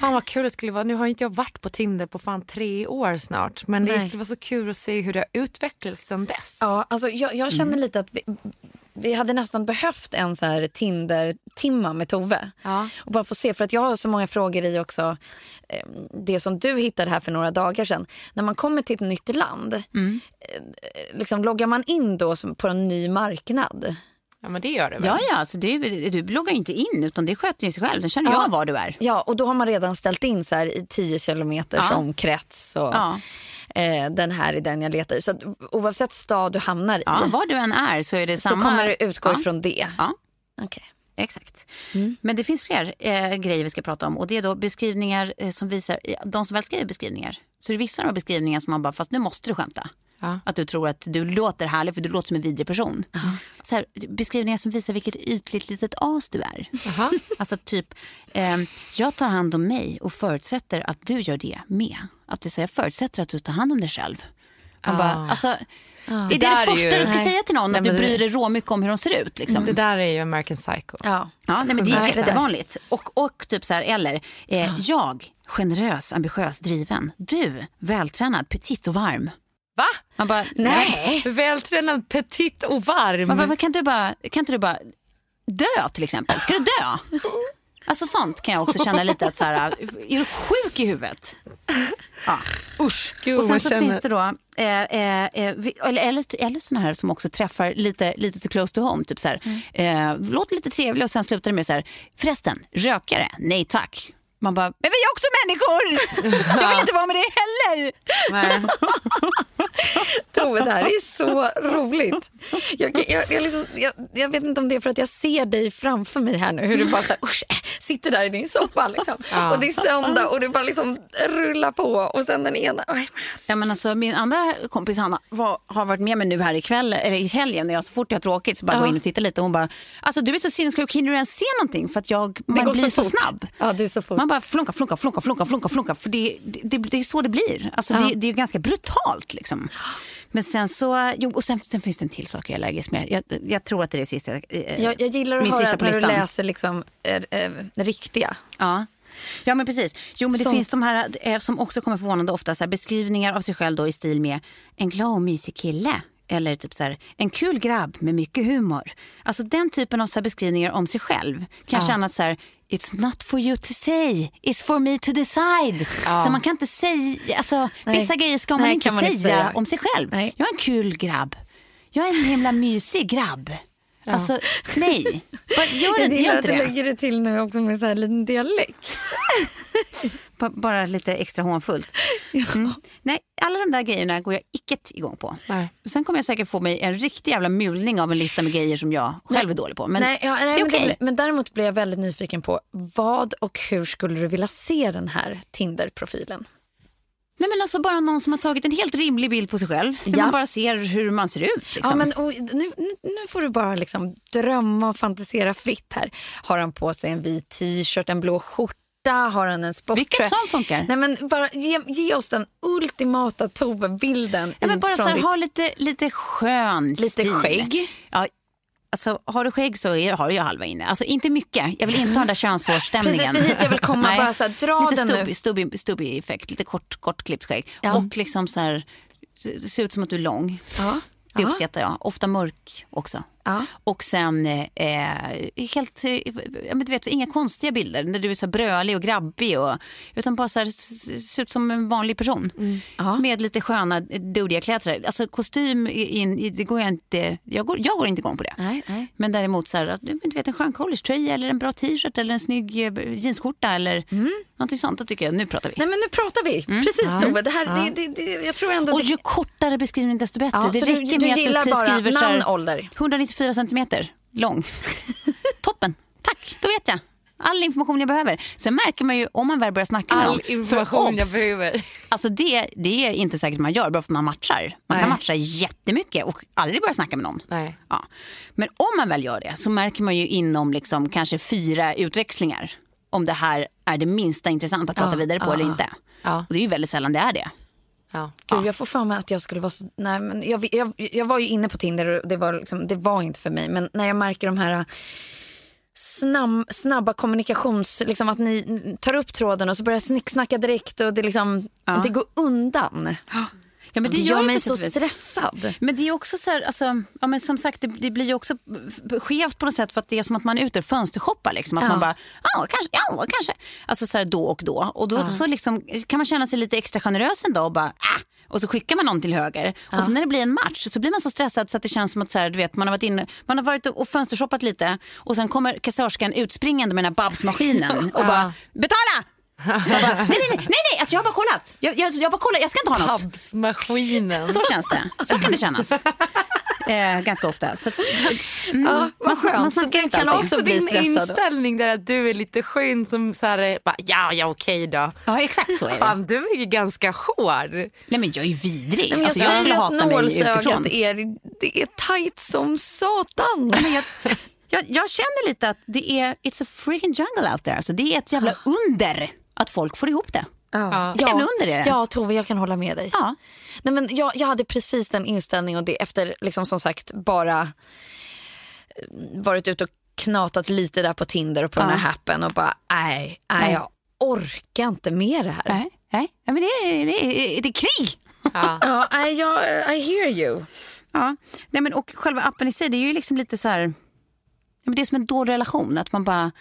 Fan vad kul det skulle vara. Nu har inte jag varit på Tinder på fan tre år snart. Men det Nej. skulle vara så kul att se hur det har utvecklats sen dess. Ja, alltså, jag, jag känner lite att vi, vi hade nästan behövt en så här Tinder-timma med Tove. Ja. Och bara få se, för att jag har så många frågor i också eh, det som du hittade här för några dagar sedan. När man kommer till ett nytt land, Mm. eh, liksom, loggar man in då på en ny marknad? Ja men det gör det väl? Ja, ja, alltså du, du loggar ju inte in utan det sköter ju sig själv. Den känner Ja. jag var du är. Ja, och då har man redan ställt in så här i 10 kilometers Ja. omkrets och Ja. Eh, den här är den jag letar i. Så att, oavsett stad du hamnar i Ja, var du än är så är det så samma. kommer det utgå ja. ifrån det. Ja. Okej. Exakt. Men det finns fler eh, grejer vi ska prata om och det är då beskrivningar eh, som visar, eh, de som väl skriver beskrivningar. Så det är vissa av de här beskrivningarna som man bara, fast nu måste du skämta. Ja. Att du tror att du låter härlig för du låter som en vidrig person. Så här, beskrivningar som visar vilket ytligt litet as du är. Alltså typ, ehm, jag tar hand om mig och förutsätter att du gör det med. Att det säger, jag förutsätter att du tar hand om dig själv. Man Ah. bara, alltså, Är det Det första ju- du ska Nej. säga till någon? Nej, att du bryr dig råmycket om hur de ser ut? Liksom? Det där är ju American Psycho. Ja. Ja, nej, men det är jättevanligt. Och, och typ så här, eller eh, jag, generös, ambitiös, driven. Du, vältränad, petit och varm. Va? Man bara, Nej. Vältränad, petit och varm. Man bara, kan, du bara, kan inte du bara dö till exempel? Ska du dö? Alltså sånt kan jag också känna lite att så här, är du sjuk i huvudet? Ja, usch. Gud, och sen så känner- finns det då, eh, eh, eh, vi- eller, eller, eller såna här som också träffar lite, lite till close to home. Typ så här, eh, låter lite trevlig och sen slutar det med så här, förresten, rökare, nej tack. Man bara, men vi är också människor! Jag vill inte vara med dig heller! Tove, det här är så roligt. Jag, jag, jag, liksom, jag, jag vet inte om det är för att jag ser dig framför mig här nu. Hur du bara så här, usch, äh, sitter där i din soffa. Liksom. Ja. Och det är söndag och du bara liksom rullar på. Och sen den ena. Oj, Ja, men alltså, min andra kompis Hanna var, har varit med mig nu här ikväll, eller i helgen. När jag så fort jag har tråkigt så bara Ja. går in och tittar lite. Och hon bara, alltså du är så sinnessjuk, hinner du ens se någonting? För att jag, man går blir så så, fort. snabb. Ja, det är så fort. Man bara flunka, flunka, flunka, flunka, flunka, flunka. För det, det, det, är så det blir. Alltså, Ja. det, det är ganska brutalt liksom. Men sen så, jo, och sen, sen finns det en till sak jag är allergisk med. Jag, jag tror att det är det sista. eh, jag, jag gillar att höra att när du läser liksom, eh, eh, riktiga. Ja. Ja men precis. Jo men det Sånt. finns de här eh, som också kommer förvånande ofta så här, beskrivningar av sig själv då i stil med en glad och mysig kille. Eller typ så här, en kul grabb med mycket humor. Alltså den typen av så beskrivningar om sig själv kan jag känna att så här, it's not for you to say, it's for me to decide. Så man kan inte säga, alltså Nej. vissa grejer ska man Nej, inte man säga, inte säga. om sig själv. Nej. Jag är en kul grabb. Jag är en himla mysig grabb. Alltså nej, Bara gör, Jag det, gillar att du det. lägger det till nu också med så här liten dialekt. Bara lite extra hånfullt. Mm. Nej, alla de där grejerna går jag icke igång på. Nej. Sen kommer jag säkert få mig en riktig jävla mulning av en lista med grejer som jag själv är dålig på. Men nej, ja, nej, det är okej. det- men däremot blir jag väldigt nyfiken på vad och hur skulle du vilja se den här Tinder-profilen? Nej, men alltså bara någon som har tagit en helt rimlig bild på sig själv. Där Ja. man bara ser hur man ser ut. Liksom. Ja, men, och, nu, nu, får du bara liksom drömma och fantisera fritt här. Har han på sig en vit t-shirt, en blå skjorta? Har han en sporttröja? Vilket som funkar. Nej, men bara ge, ge oss den ultimata Tove-bilden. Ja, men bara så här, ditt- ha lite, lite skön Lite stil. skägg. Ja, alltså, har du skägg så är, har du ju halva inne. Alltså inte mycket. Jag vill inte ha den där könsårsstämningen. Precis, det är hit jag vill komma. Nej. Bara så här, dra lite den nu. stubbig, stubbig, effekt, lite kort, kort klippt skägg. Ja. Och liksom så här, ser ut som att du är lång. Ja. Det uppskattar jag. Ofta mörk också. Ja. Och sen eh, helt, eh, ja, men du vet, inga konstiga bilder när du är så brölig och grabbig. Och, utan bara så här, ser ut som en vanlig person. Mm. Ja. Med lite sköna, dodiga kläder. Alltså kostym, in, det går jag inte, jag går, jag går inte igång på det. Nej, nej. Men däremot så här, du vet, en skön collegetröja eller en bra t-shirt eller en snygg eh, jeansskjorta eller någonting sånt. Då tycker jag, nu pratar vi. Nej men nu pratar vi. Precis Tove. Det här, det, det, det, jag tror ändå... Och ju kortare beskrivning desto bättre. Ja, det så du- räcker du med att du bara skriver här, namn, ålder? 194 centimeter lång. Toppen, tack, då vet jag. All information jag behöver. Sen märker man ju om man väl börjar snacka med All någon. information jag behöver. Alltså det, det är inte säkert man gör bara för att man matchar. Man kan Nej. matcha jättemycket och aldrig börja snacka med någon. Nej. Ja. Men om man väl gör det så märker man ju inom liksom kanske fyra utväxlingar om det här är det minsta intressant att prata Ja, vidare på ja, eller inte. Ja. Och det är ju väldigt sällan det är det. Ja. Gud, jag får för mig att jag skulle vara... Så, nej, men jag, jag, jag var ju inne på Tinder och det var, liksom, det var inte för mig. Men när jag märker de här äh, snabb, snabba kommunikations... Liksom att ni tar upp tråden och så börjar snicksnacka direkt och det, liksom, Ja. det går undan. Ja, men det, gör mig så stressad. Men det är också så här, alltså, ja, men som sagt det, det blir ju också skevt på något sätt för att det är som att man är ute och fönstershoppar liksom. Att Ja. man bara, ja kanske, ja kanske. Alltså så här då och då. Och då så liksom, kan man känna sig lite extra generös en dag och bara, ah! Och så skickar man någon till höger. Och sen när det blir en match så blir man så stressad så att det känns som att så här, du vet, man har varit inne, man har varit och fönstershoppat lite och sen kommer kassörskan utspringande med den här Babs-maskinen och bara, betala! Jag bara, nej, nej, nej, nej, nej, alltså jag har bara kollat. Jag, jag, jag har bara kollat, jag ska inte ha något. Pubsmaskinen. Så känns det. Så kan det kännas. Eh, ganska ofta. Så mm, Ja, man, skönt. man Så inte kan också Så bli din stressad. inställning där att du är lite skön som så här, bara, ja ja okej då. Ja, exakt så är det. Fan du är ju ganska hård. Nej, men jag är vidrig. Nej, jag alltså, jag skulle hata mig utifrån. är, det är tajt som satan. Men jag, jag, jag känner lite att det är, it's a freaking jungle out there. Alltså, det är ett jävla under att folk får ihop det. Ja. Jävla under det. Ja, Tove, jag kan hålla med dig. Ja. Nej, men jag, jag hade precis den inställningen och det efter liksom som sagt bara eh, varit ute och knatat lite där på Tinder och på den här happen och bara nej, nej jag orkar inte med det här. Nej, nej. Ja, men det, är, det, är, det är krig. Ja. Ja, nej, jag, I hear you. Ja. Nej, men, och själva appen i sig, det är ju liksom lite så här... Ja, det är som en dålig relation. Att man bara...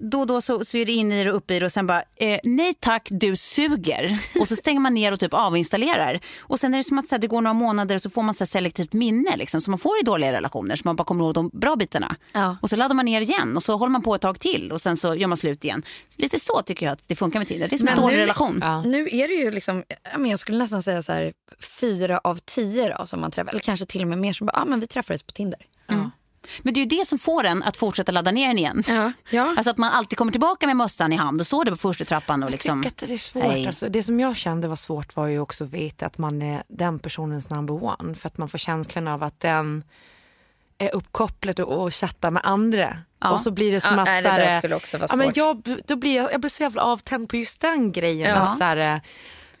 Då och då så, så är det in i det och upp i det och sen bara, eh, nej tack du suger. Och så stänger man ner och typ avinstallerar. Och sen är det som att så här, det går några månader och så får man så här, selektivt minne liksom, som man får i dåliga relationer. Så man bara kommer ihåg de bra bitarna. Ja. Och så laddar man ner igen och så håller man på ett tag till och sen så gör man slut igen. Lite så tycker jag att det funkar med Tinder. Det är som en Men dålig nu- relation. Ja. Nu är det ju liksom, ja, jag skulle nästan säga så här fyra av tio då, som man träffar, eller kanske till och med mer som bara, ah, men vi träffades på Tinder. Men det är ju det som får en att fortsätta ladda ner den igen. Ja. Ja. Alltså att man alltid kommer tillbaka med mössan i hand och står det på första trappan och liksom... Jag tycker att det är svårt. Nej. Alltså, det som jag kände var svårt var ju också att veta att man är den personens number one. För att man får känslan av att den är uppkopplad och, och chattar med andra. Ja. Och så blir det som Ja, att... nej, det där skulle också vara ja, men svårt. jag, då blir jag, jag blir så jävla avtänd på just den grejen. Ja. Att så här,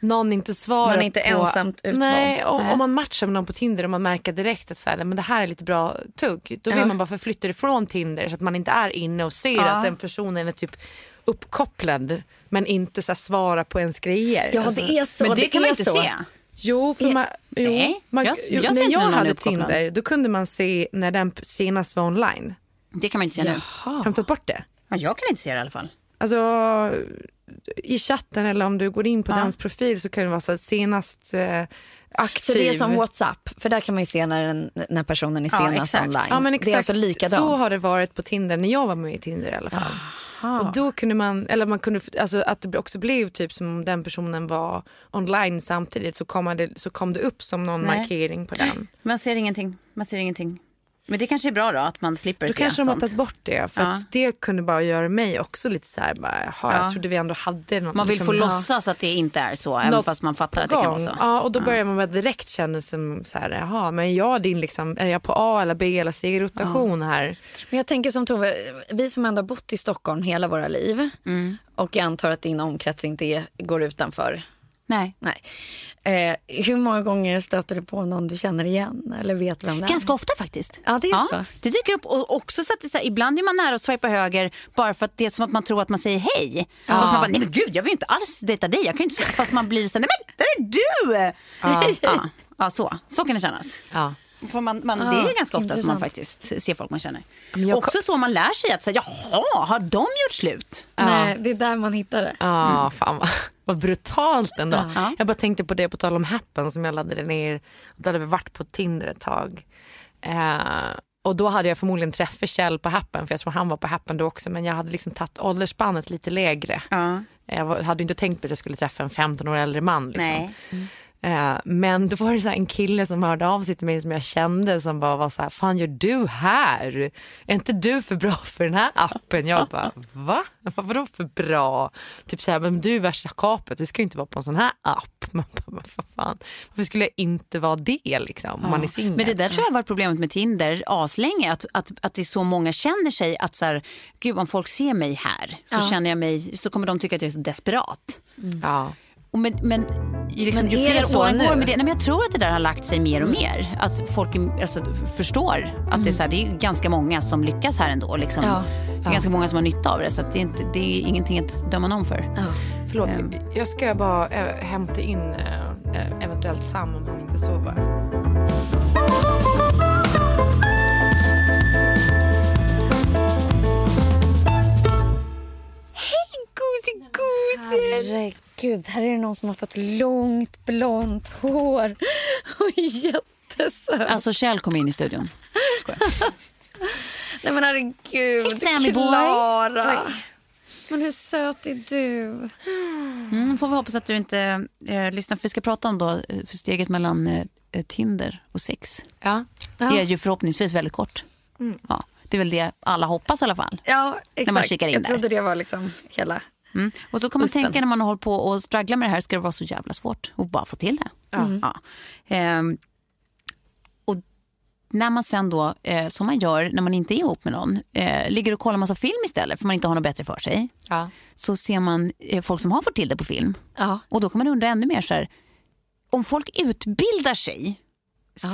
någon inte svarar Man är inte på... ensamt utvald. Nej, och, Nej. om man matchar med någon på Tinder och man märker direkt att så här, men det här är lite bra tugg. Då vill Ja. man bara förflytta ifrån Tinder så att man inte är inne och ser Ja. att den personen är typ uppkopplad men inte så här, svarar på ens grejer. Ja, Alltså, det är så. Men det, kan man inte så. se. Jo, för man, jo, nej, man, jag- jag när jag hade uppkopplad. Tinder då kunde man se när den senast var online. Det kan man inte se nu. Har de tagit bort det? Ja, jag kan inte se det i alla fall. Alltså i chatten eller om du går in på Ja. dens profil så kan det vara så senast eh, aktiv. Så det är som WhatsApp, för där kan man ju se när, den, när personen är Ja, senast exakt. online. Ja, men exakt. Det är alltså likadant. Så har det varit på Tinder när jag var med i Tinder i alla fall. Och då kunde man, eller man kunde, alltså att det också blev typ som om den personen var online samtidigt så kom det, så kom det upp som någon Nej. markering på den. Man ser ingenting. Man ser ingenting. Men det kanske är bra då att man slipper Då se kanske de har sånt. tagit bort det. För Ja. att det kunde bara göra mig också lite så här, bara, jaha, Ja. jag trodde vi ändå hade någon. Man vill få liksom, låtsas att det inte är så, även Något fast man fattar att det kan vara så. Ja, och då börjar man bara direkt känna som så här, jaha, men är jag din liksom, är jag på A eller B eller C-rotation här? Men jag tänker som Tove, vi som ändå har bott i Stockholm hela våra liv Mm. och jag antar att din omkrets inte är, går utanför Nej. Nej. Eh, hur många gånger stöter du på någon du känner igen eller vet vem det är? Ganska ofta faktiskt. Ja, det är så. Det dyker upp och också så att det, så här, ibland är man nära att swipa höger bara för att det är som att man tror att man säger hej. Fast man bara, nej men gud jag vill ju inte alls dejta dig. Jag kan ju inte. Fast man blir så här, nej men där är du! Ja, ja, ja så. så kan det kännas. Ja. För man, man, det är ganska ofta som man faktiskt ser folk man känner. Men jag- Också så man lär sig att säga, jaha, har de gjort slut? Nej, det är där man hittar det. Ja, fan vad, vad brutalt ändå. Ja. Jag bara tänkte på det på tal om Happen som jag laddade ner. Då hade vi varit på Tinder ett tag. Eh, och då hade jag förmodligen träffat Kjell på Happen för jag tror han var på Happen då också men jag hade liksom tagit åldersspannet lite lägre. Ja. Jag hade inte tänkt på att jag skulle träffa en 15 år äldre man. Liksom. Nej. Eh, men då var det så en kille som hörde av sig till mig som jag kände som bara var så här, fan gör du här? Är inte du för bra för den här appen? Jag bara, va? Vadå för bra? Typ så här, men du är värsta kapet, du ska ju inte vara på en sån här app. Man bara, vad fan? Varför skulle jag inte vara det liksom? Om man är singel. Men det där tror jag har varit problemet med Tinder aslänge. Att, att, att det är så många känner sig att så här, gud om folk ser mig här så känner jag mig, så kommer de tycka att jag är så desperat. Ja. Och men, men, liksom, Men ju det fler så år nu? går med det, nej, men jag tror att det där har lagt sig mer och mer. Att folk alltså, förstår att det, är så här, det är ganska många som lyckas här ändå. Liksom. Ja. Det är ganska många som har nytta av det. Så det, är inte, det är ingenting att döma någon för. Ja. Förlåt, Ehm. jag ska bara äh, hämta in äh, eventuellt Sam om han inte sover. Herregud, här är det någon som har fått långt blont hår och jättesöt. Alltså Kjell kom in i studion. Skojar. Nej men herregud, Hej, Sammy boy. Klara. Men hur söt är du? Mm, får vi hoppas att du inte eh, lyssnar. För vi ska prata om då, eh, för steget mellan eh, eh, Tinder och sex. Ja. Det är ju förhoppningsvis väldigt kort. Ja, det är väl det alla hoppas i alla fall. Ja, exakt. man kikar in Jag där. trodde det var liksom hela... Mm. Och så kan man Usten. tänka när man har hållit på och strugglar med det här, ska det vara så jävla svårt att bara få till det. Ja. Ehm, och när man sen då, eh, som man gör när man inte är ihop med någon, eh, ligger och kollar massa film istället för man inte har något bättre för sig. Ja. Så ser man eh, folk som har fått till det på film. Ja. Och då kan man undra ännu mer så här, om folk utbildar sig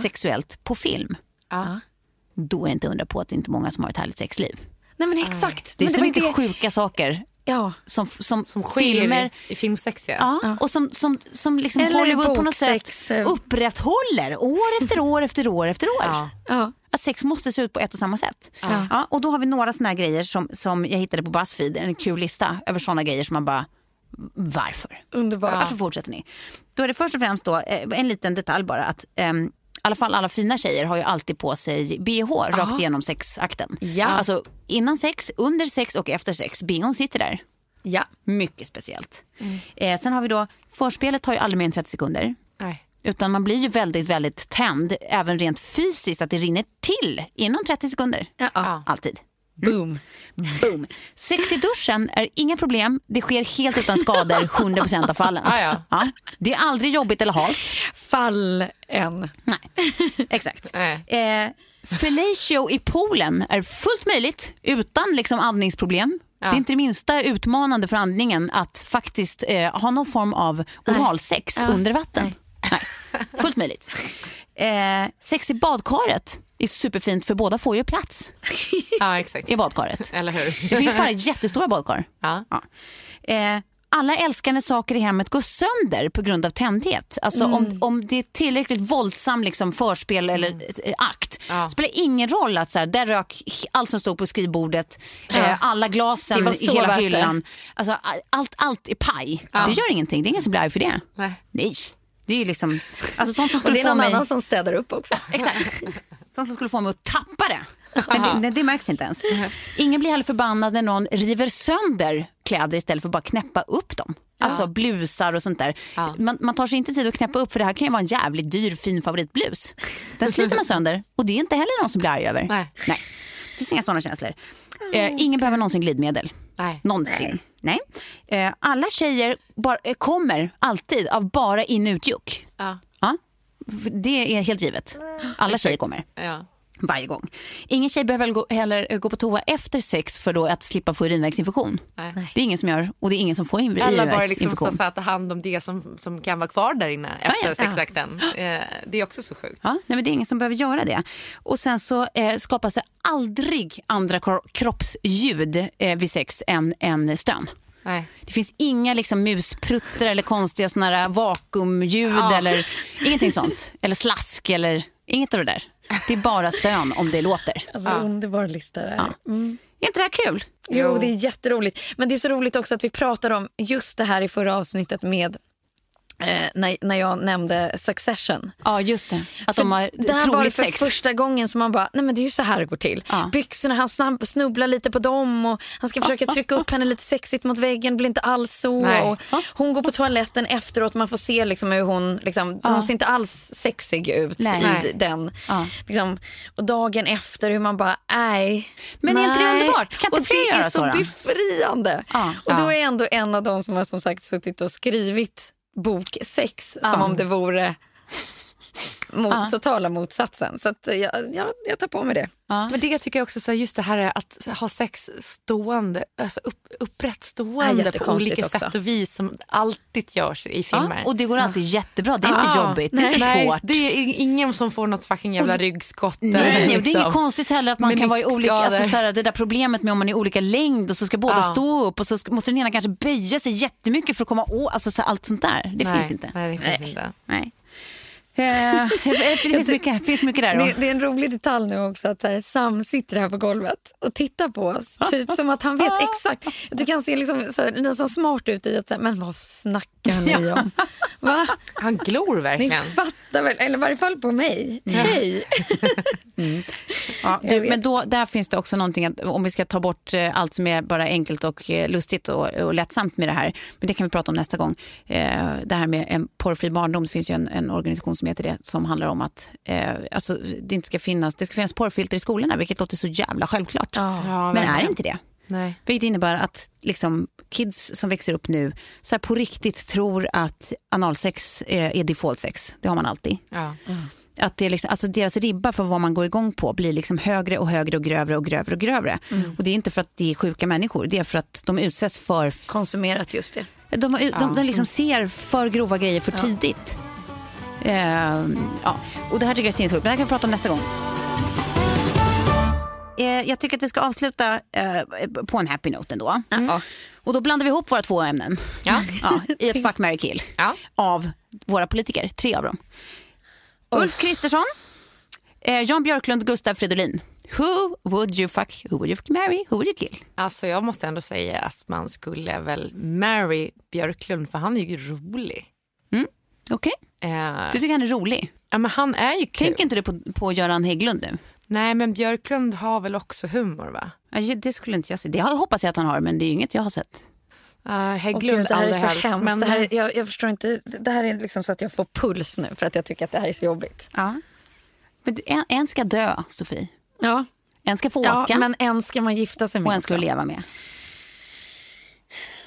sexuellt på film, Ja. då är det inte undra på att det inte är många som har ett härligt sexliv. Nej men exakt. Det är men så ju mycket det... sjuka saker Ja. som, som, Som sker filmer i, i filmsex. Ja. Ja, och som, som, som liksom Eller Hollywood på något sätt eh. upprätthåller år efter år efter år efter år. Ja. Ja. Att sex måste se ut på ett och samma sätt. Ja. och då har vi några såna här grejer som, som jag hittade på Buzzfeed, en kul lista över såna grejer som man bara, varför? Underbart. Varför fortsätter ni? Då är det först och främst då, eh, en liten detalj bara att i alla fall alla fina tjejer har ju alltid på sig bh rakt igenom sexakten. Ja. Alltså innan sex, under sex och efter sex. Bhn sitter där. Ja. Mycket speciellt. Eh, sen har vi då, förspelet tar ju aldrig mer än 30 sekunder. Nej. Utan man blir ju väldigt, väldigt tänd, även rent fysiskt, att det rinner till inom 30 sekunder. Ja. Alltid. Boom. Boom. Sex i duschen är inga problem. Det sker helt utan skador 100% av fallen. Ah, ja. Det är aldrig jobbigt eller halt. Fall en. Nej, exakt. Nej. Eh, fellatio i poolen är fullt möjligt utan liksom andningsproblem. Det är inte det minsta utmanande för andningen att faktiskt eh, ha någon form av oralsex under vatten. Nej. Fullt möjligt. Eh, sex i badkaret är superfint för båda får ju plats Ja, exakt. i badkaret. Eller hur? Det finns bara jättestora badkar. Ja. Ja. Eh, alla älskar när saker i hemmet går sönder på grund av tändhet. Alltså Mm. om, om det är tillräckligt våldsam liksom förspel eller eh, akt. Ja. spelar ingen roll att så här, där rök allt som stod på skrivbordet, eh, alla glasen i hela hyllan. Alltså, allt, allt är paj. Det gör ingenting, det är ingen som blir arg för det. Nej. Nej. Det är ju liksom, alltså sånt som Och det är någon mig... annan som städar upp också. Exakt. Sånt som skulle få mig att tappa det. Men det, det märks inte ens. Ingen blir heller förbannad när någon river sönder kläder istället för att bara knäppa upp dem. Alltså blusar och sånt där. Ja. Man, man tar sig inte tid att knäppa upp för det här kan ju vara en jävligt dyr fin favoritblus. Den sliter man sönder och det är inte heller någon som blir arg över. Nej. Nej. Det finns inga sådana känslor. Eh, ingen behöver någonsin glidmedel. Nej. Någonsin. Nej. Eh, alla tjejer bara, eh, kommer alltid av bara in ut juck. Ja. Ja. Det är helt givet. Alla tjejer kommer. Ja. Varje gång. Ingen tjej behöver väl gå, heller gå på toa efter sex för då att slippa få urinvägsinfektion. Nej. Det är ingen som gör och det är ingen som får in Alla bara liksom urinvägsinfektion. så att ta hand om det som, som kan vara kvar där inne efter ja. sexakten. Eh, det är också så sjukt. Ja, nej, men det är ingen som behöver göra det. Och sen så eh, skapas det aldrig andra kro- kroppsljud eh, vid sex än en stön. Nej. Det finns inga liksom, muspruttar eller konstiga såna här vakuumljud Ja. eller ingenting sånt. Eller slask eller inget av det där. Det är bara stön om det låter. Alltså, Underbar lista det här. Ja. Är inte det här kul? Jo, det är jätteroligt. Men det är så roligt också att vi pratar om just det här i förra avsnittet med eh, när, när jag nämnde Succession. Ja, just det. Att de har Där var det för sex. första gången som man bara, nej men det är ju så här det går till. Ja. Byxorna, han snabb, snubblar lite på dem och han ska försöka trycka upp henne lite sexigt mot väggen, det blir inte alls så. Nej. Och hon går på toaletten efteråt, man får se liksom hur hon, liksom, hon ser inte alls sexig ut Nej. i Nej. den. Ja. Liksom, och dagen efter hur man bara, nej. Men är inte det nej. underbart? Kan inte och fler det göra är så så befriande. Ja. Och då Ja. är jag ändå en av de som har som sagt suttit och skrivit bok sex Ja. som om det vore mot, Ja. totala motsatsen. Så att jag, jag, jag tar på mig det. Ja. Men det tycker jag också, så just det här att ha sex stående, alltså upp, upprätt stående på jättekonstigt olika också. sätt och vis som alltid görs i filmer. Ja, och det går alltid jättebra. Det är inte Ja. jobbigt, det är inte Nej, svårt. Det är ingen som får något fucking jävla Och ryggskott. Nej, eller och det är liksom. inget konstigt heller att man kan vara i olika, alltså, så här, det där problemet med om man är olika längd och så ska båda Ja. stå upp och så ska, måste den ena kanske böja sig jättemycket för att komma åt, alltså så här, allt sånt där. Det nej, finns inte. Nej, det finns inte. Nej. Eh, det finns mycket, finns mycket där. Det, det är en rolig detalj nu också att här, Sam sitter här på golvet och tittar på oss. Typ som att han vet exakt. Jag tycker han ser liksom, så här, nästan smart ut i att här, men vad snackar ni om? Va? Han glor Ni verkligen. fattar väl, eller i varje fall på mig. Hej! Ja, Jag du, men då, där finns det också någonting, att, om vi ska ta bort eh, allt som är bara enkelt och eh, lustigt och, och lättsamt med det här, men det kan vi prata om nästa gång. Eh, det här med en porrfri barndom, det finns ju en, en organisation som heter det, som handlar om att eh, alltså, det inte ska finnas, det ska finnas porrfilter i skolorna, vilket låter så jävla självklart. Ja, men är inte det. Nej. Vilket innebär att liksom, kids som växer upp nu så här, på riktigt tror att analsex eh, är default sex. Det har man alltid. Ja. Att det är liksom, alltså deras ribba för vad man går igång på blir liksom högre och högre och grövre och grövre och grövre. Och det är inte för att det är sjuka människor, det är för att de utsätts för... Konsumerat just det. De, de, de, de liksom ser för grova grejer för tidigt. Ehm, ja. Och det här tycker jag är sinnessjukt, men det här kan vi prata om nästa gång. Eh, jag tycker att vi ska avsluta eh, på en happy note ändå. Ja. Och då blandar vi ihop våra två ämnen Ja. ja, i ett fuck, marry, kill Ja. av våra politiker, tre av dem. Ulf Kristersson, eh, Jan Björklund, Gustav Fridolin. Who would you fuck, who would you marry, who would you kill? Alltså jag måste ändå säga att man skulle väl marry Björklund för han är ju rolig. Okej, Eh, du tycker han är rolig. ja, men han är ju kul. Tänker inte du på, på Göran Hägglund nu? Nej men Björklund har väl också humor va? Ja, Det skulle inte jag säga. Det hoppas jag att han har, men det är ju inget jag har sett. Uh, Hägglund gud, det här är allra så helst. hemskt. Men, Det här är, jag, jag förstår inte. Det här är liksom så att jag får puls nu för att jag tycker att det här är så jobbigt. Ja. Men en, en ska dö, Sofie. Ja, En ska få ja åka men en ska man gifta sig med och en ska också. leva med.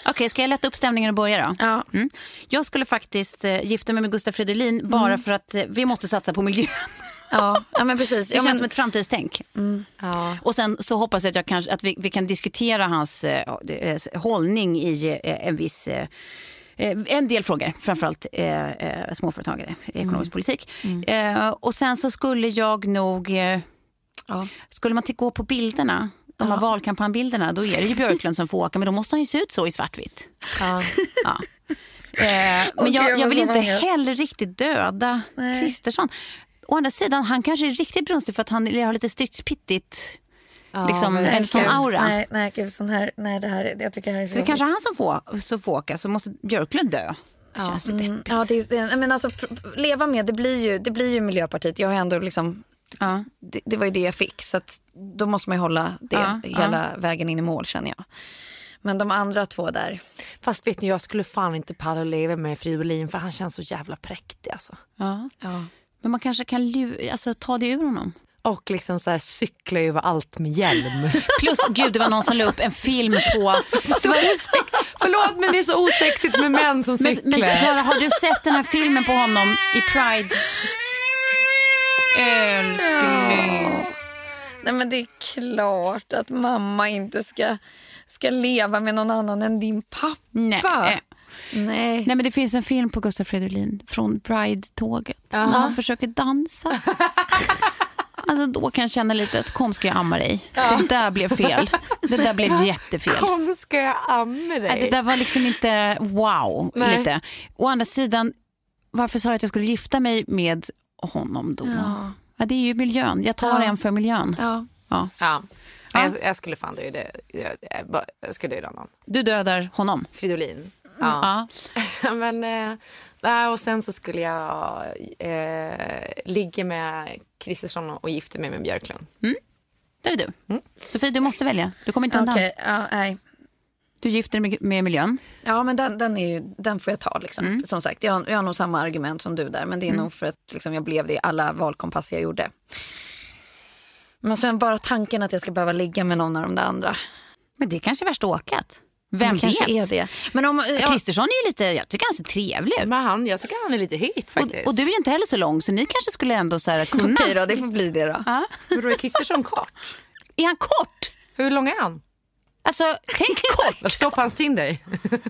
Okej, ska jag lätta upp stämningen och börja då? Ja. Mm. Jag skulle faktiskt eh, gifta mig med Gustav Fridolin bara för att eh, vi måste satsa på miljön. Ja, ja, men precis. Det Ja, känns men, som ett framtidstänk. ja. Och sen så hoppas jag att, jag kanske, att vi, vi kan diskutera hans eh, eh, hållning i eh, en viss eh, eh, en del frågor, framförallt eh, eh, småföretagare, ekonomisk politik. Eh, och sen så skulle jag nog, eh, Ja. skulle man gå på bilderna, de här valkampanjbilderna, då är det ju Björklund som får åka, men då måste han ju se ut så i svartvitt. Ja. Ja. Eh, men jag, jag vill inte heller riktigt döda Nej. Kristersson. Å andra sidan, han kanske är riktigt brunstig för att han har lite stridspittigt, Ja, liksom, verkligen. en sån gud, aura. Nej, nej, gud, sån här, nej, det här, jag tycker det här är så, Så det kanske är han som får, som får åka, så måste Björklund dö. Det känns så Mm, ja, det, är- men alltså, leva med, det blir ju, det blir ju Miljöpartiet. Jag har ändå liksom, Ja. det, det var ju det jag fick. Så att, då måste man ju hålla det Ja, hela vägen in i mål känner jag. Men de andra två där. Fast vet ni, jag skulle fan inte palla att leva med Fridolin för han känns så jävla präktig alltså. Ja. Ja. Men man kanske kan alltså, ta det ur honom. Och liksom så här cykla över allt med hjälm. Plus, gud det var någon som la upp en film på... Förlåt men det är så osexigt med män som Men, cyklar. men Sara, har du sett den här filmen på honom i Pride? Älskling. Nej men det är klart att mamma inte ska, ska leva med någon annan än din pappa. Nej. Nej. Nej men det finns en film på Gustaf Fridolin från Bride-tåget. När han försöker dansa. Alltså då kan jag känna lite att kom ska jag amma dig. Det där blev fel. Det där blev jättefel. Kom ska jag amma dig. Det där var liksom inte wow. Nej. Lite. Å andra sidan, varför sa jag att jag skulle gifta mig med honom då? Ja. det är ju miljön. Jag tar en för miljön. Ja. Ja. Ja. Jag, jag skulle fan döda, jag, jag, skulle döda honom. Du dödar honom. Fridolin. Ja. Ja. Men, nej, och sen så skulle jag eh, ligga med Kristersson och gifta mig med Björklund. Där är du. Sofie, du måste välja. Du kommer inte undan. Ja, nej. Du gifter dig med, miljön. Ja, men den, den, är ju, den får jag ta. Liksom. Som sagt, jag, har- jag har nog samma argument som du där. Men det är nog för att liksom, jag blev det i alla valkompasser jag gjorde. Men sen bara tanken att jag ska behöva ligga med någon av de där andra. Men det är kanske är värsta åkat. Vem vet? är det. Men om, ja, Kristersson är ju lite, jag tycker han ser trevlig ut. Men han, jag tycker han är lite hit faktiskt. Och, och du är ju inte heller så lång så ni kanske skulle ändå så här kunna. Okej då, det får bli det då. Ja. Vadå, är Kristersson kort? Är han kort? Hur lång är han? Alltså tänk kort. På hans Tinder?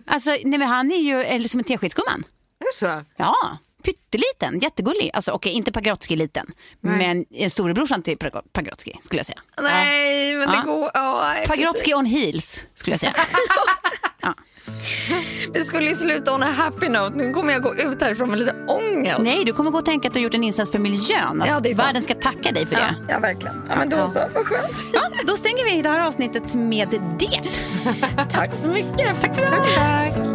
Alltså, nej, men han är ju eller som en teskedsgumman. Är det så? Ja, pytteliten, jättegullig. Alltså okej, inte Pagrotsky liten, men en storebrorsan till Pagro- Pagrotsky skulle jag säga. Nej, men det Ja. går... Ja, nej, Pagrotsky on heels skulle jag säga. precis. Vi skulle ju sluta on a happy note. Nu kommer jag gå ut härifrån med lite ångest. Nej, du kommer gå och tänka att du har gjort en insats för miljön. Att Ja, det är sant. världen ska tacka dig för Ja, det. ja, verkligen. Ja, men då så. Vad skönt. Ja, då stänger vi det här avsnittet med det. Tack så mycket. Tack för idag. Tack. Producerat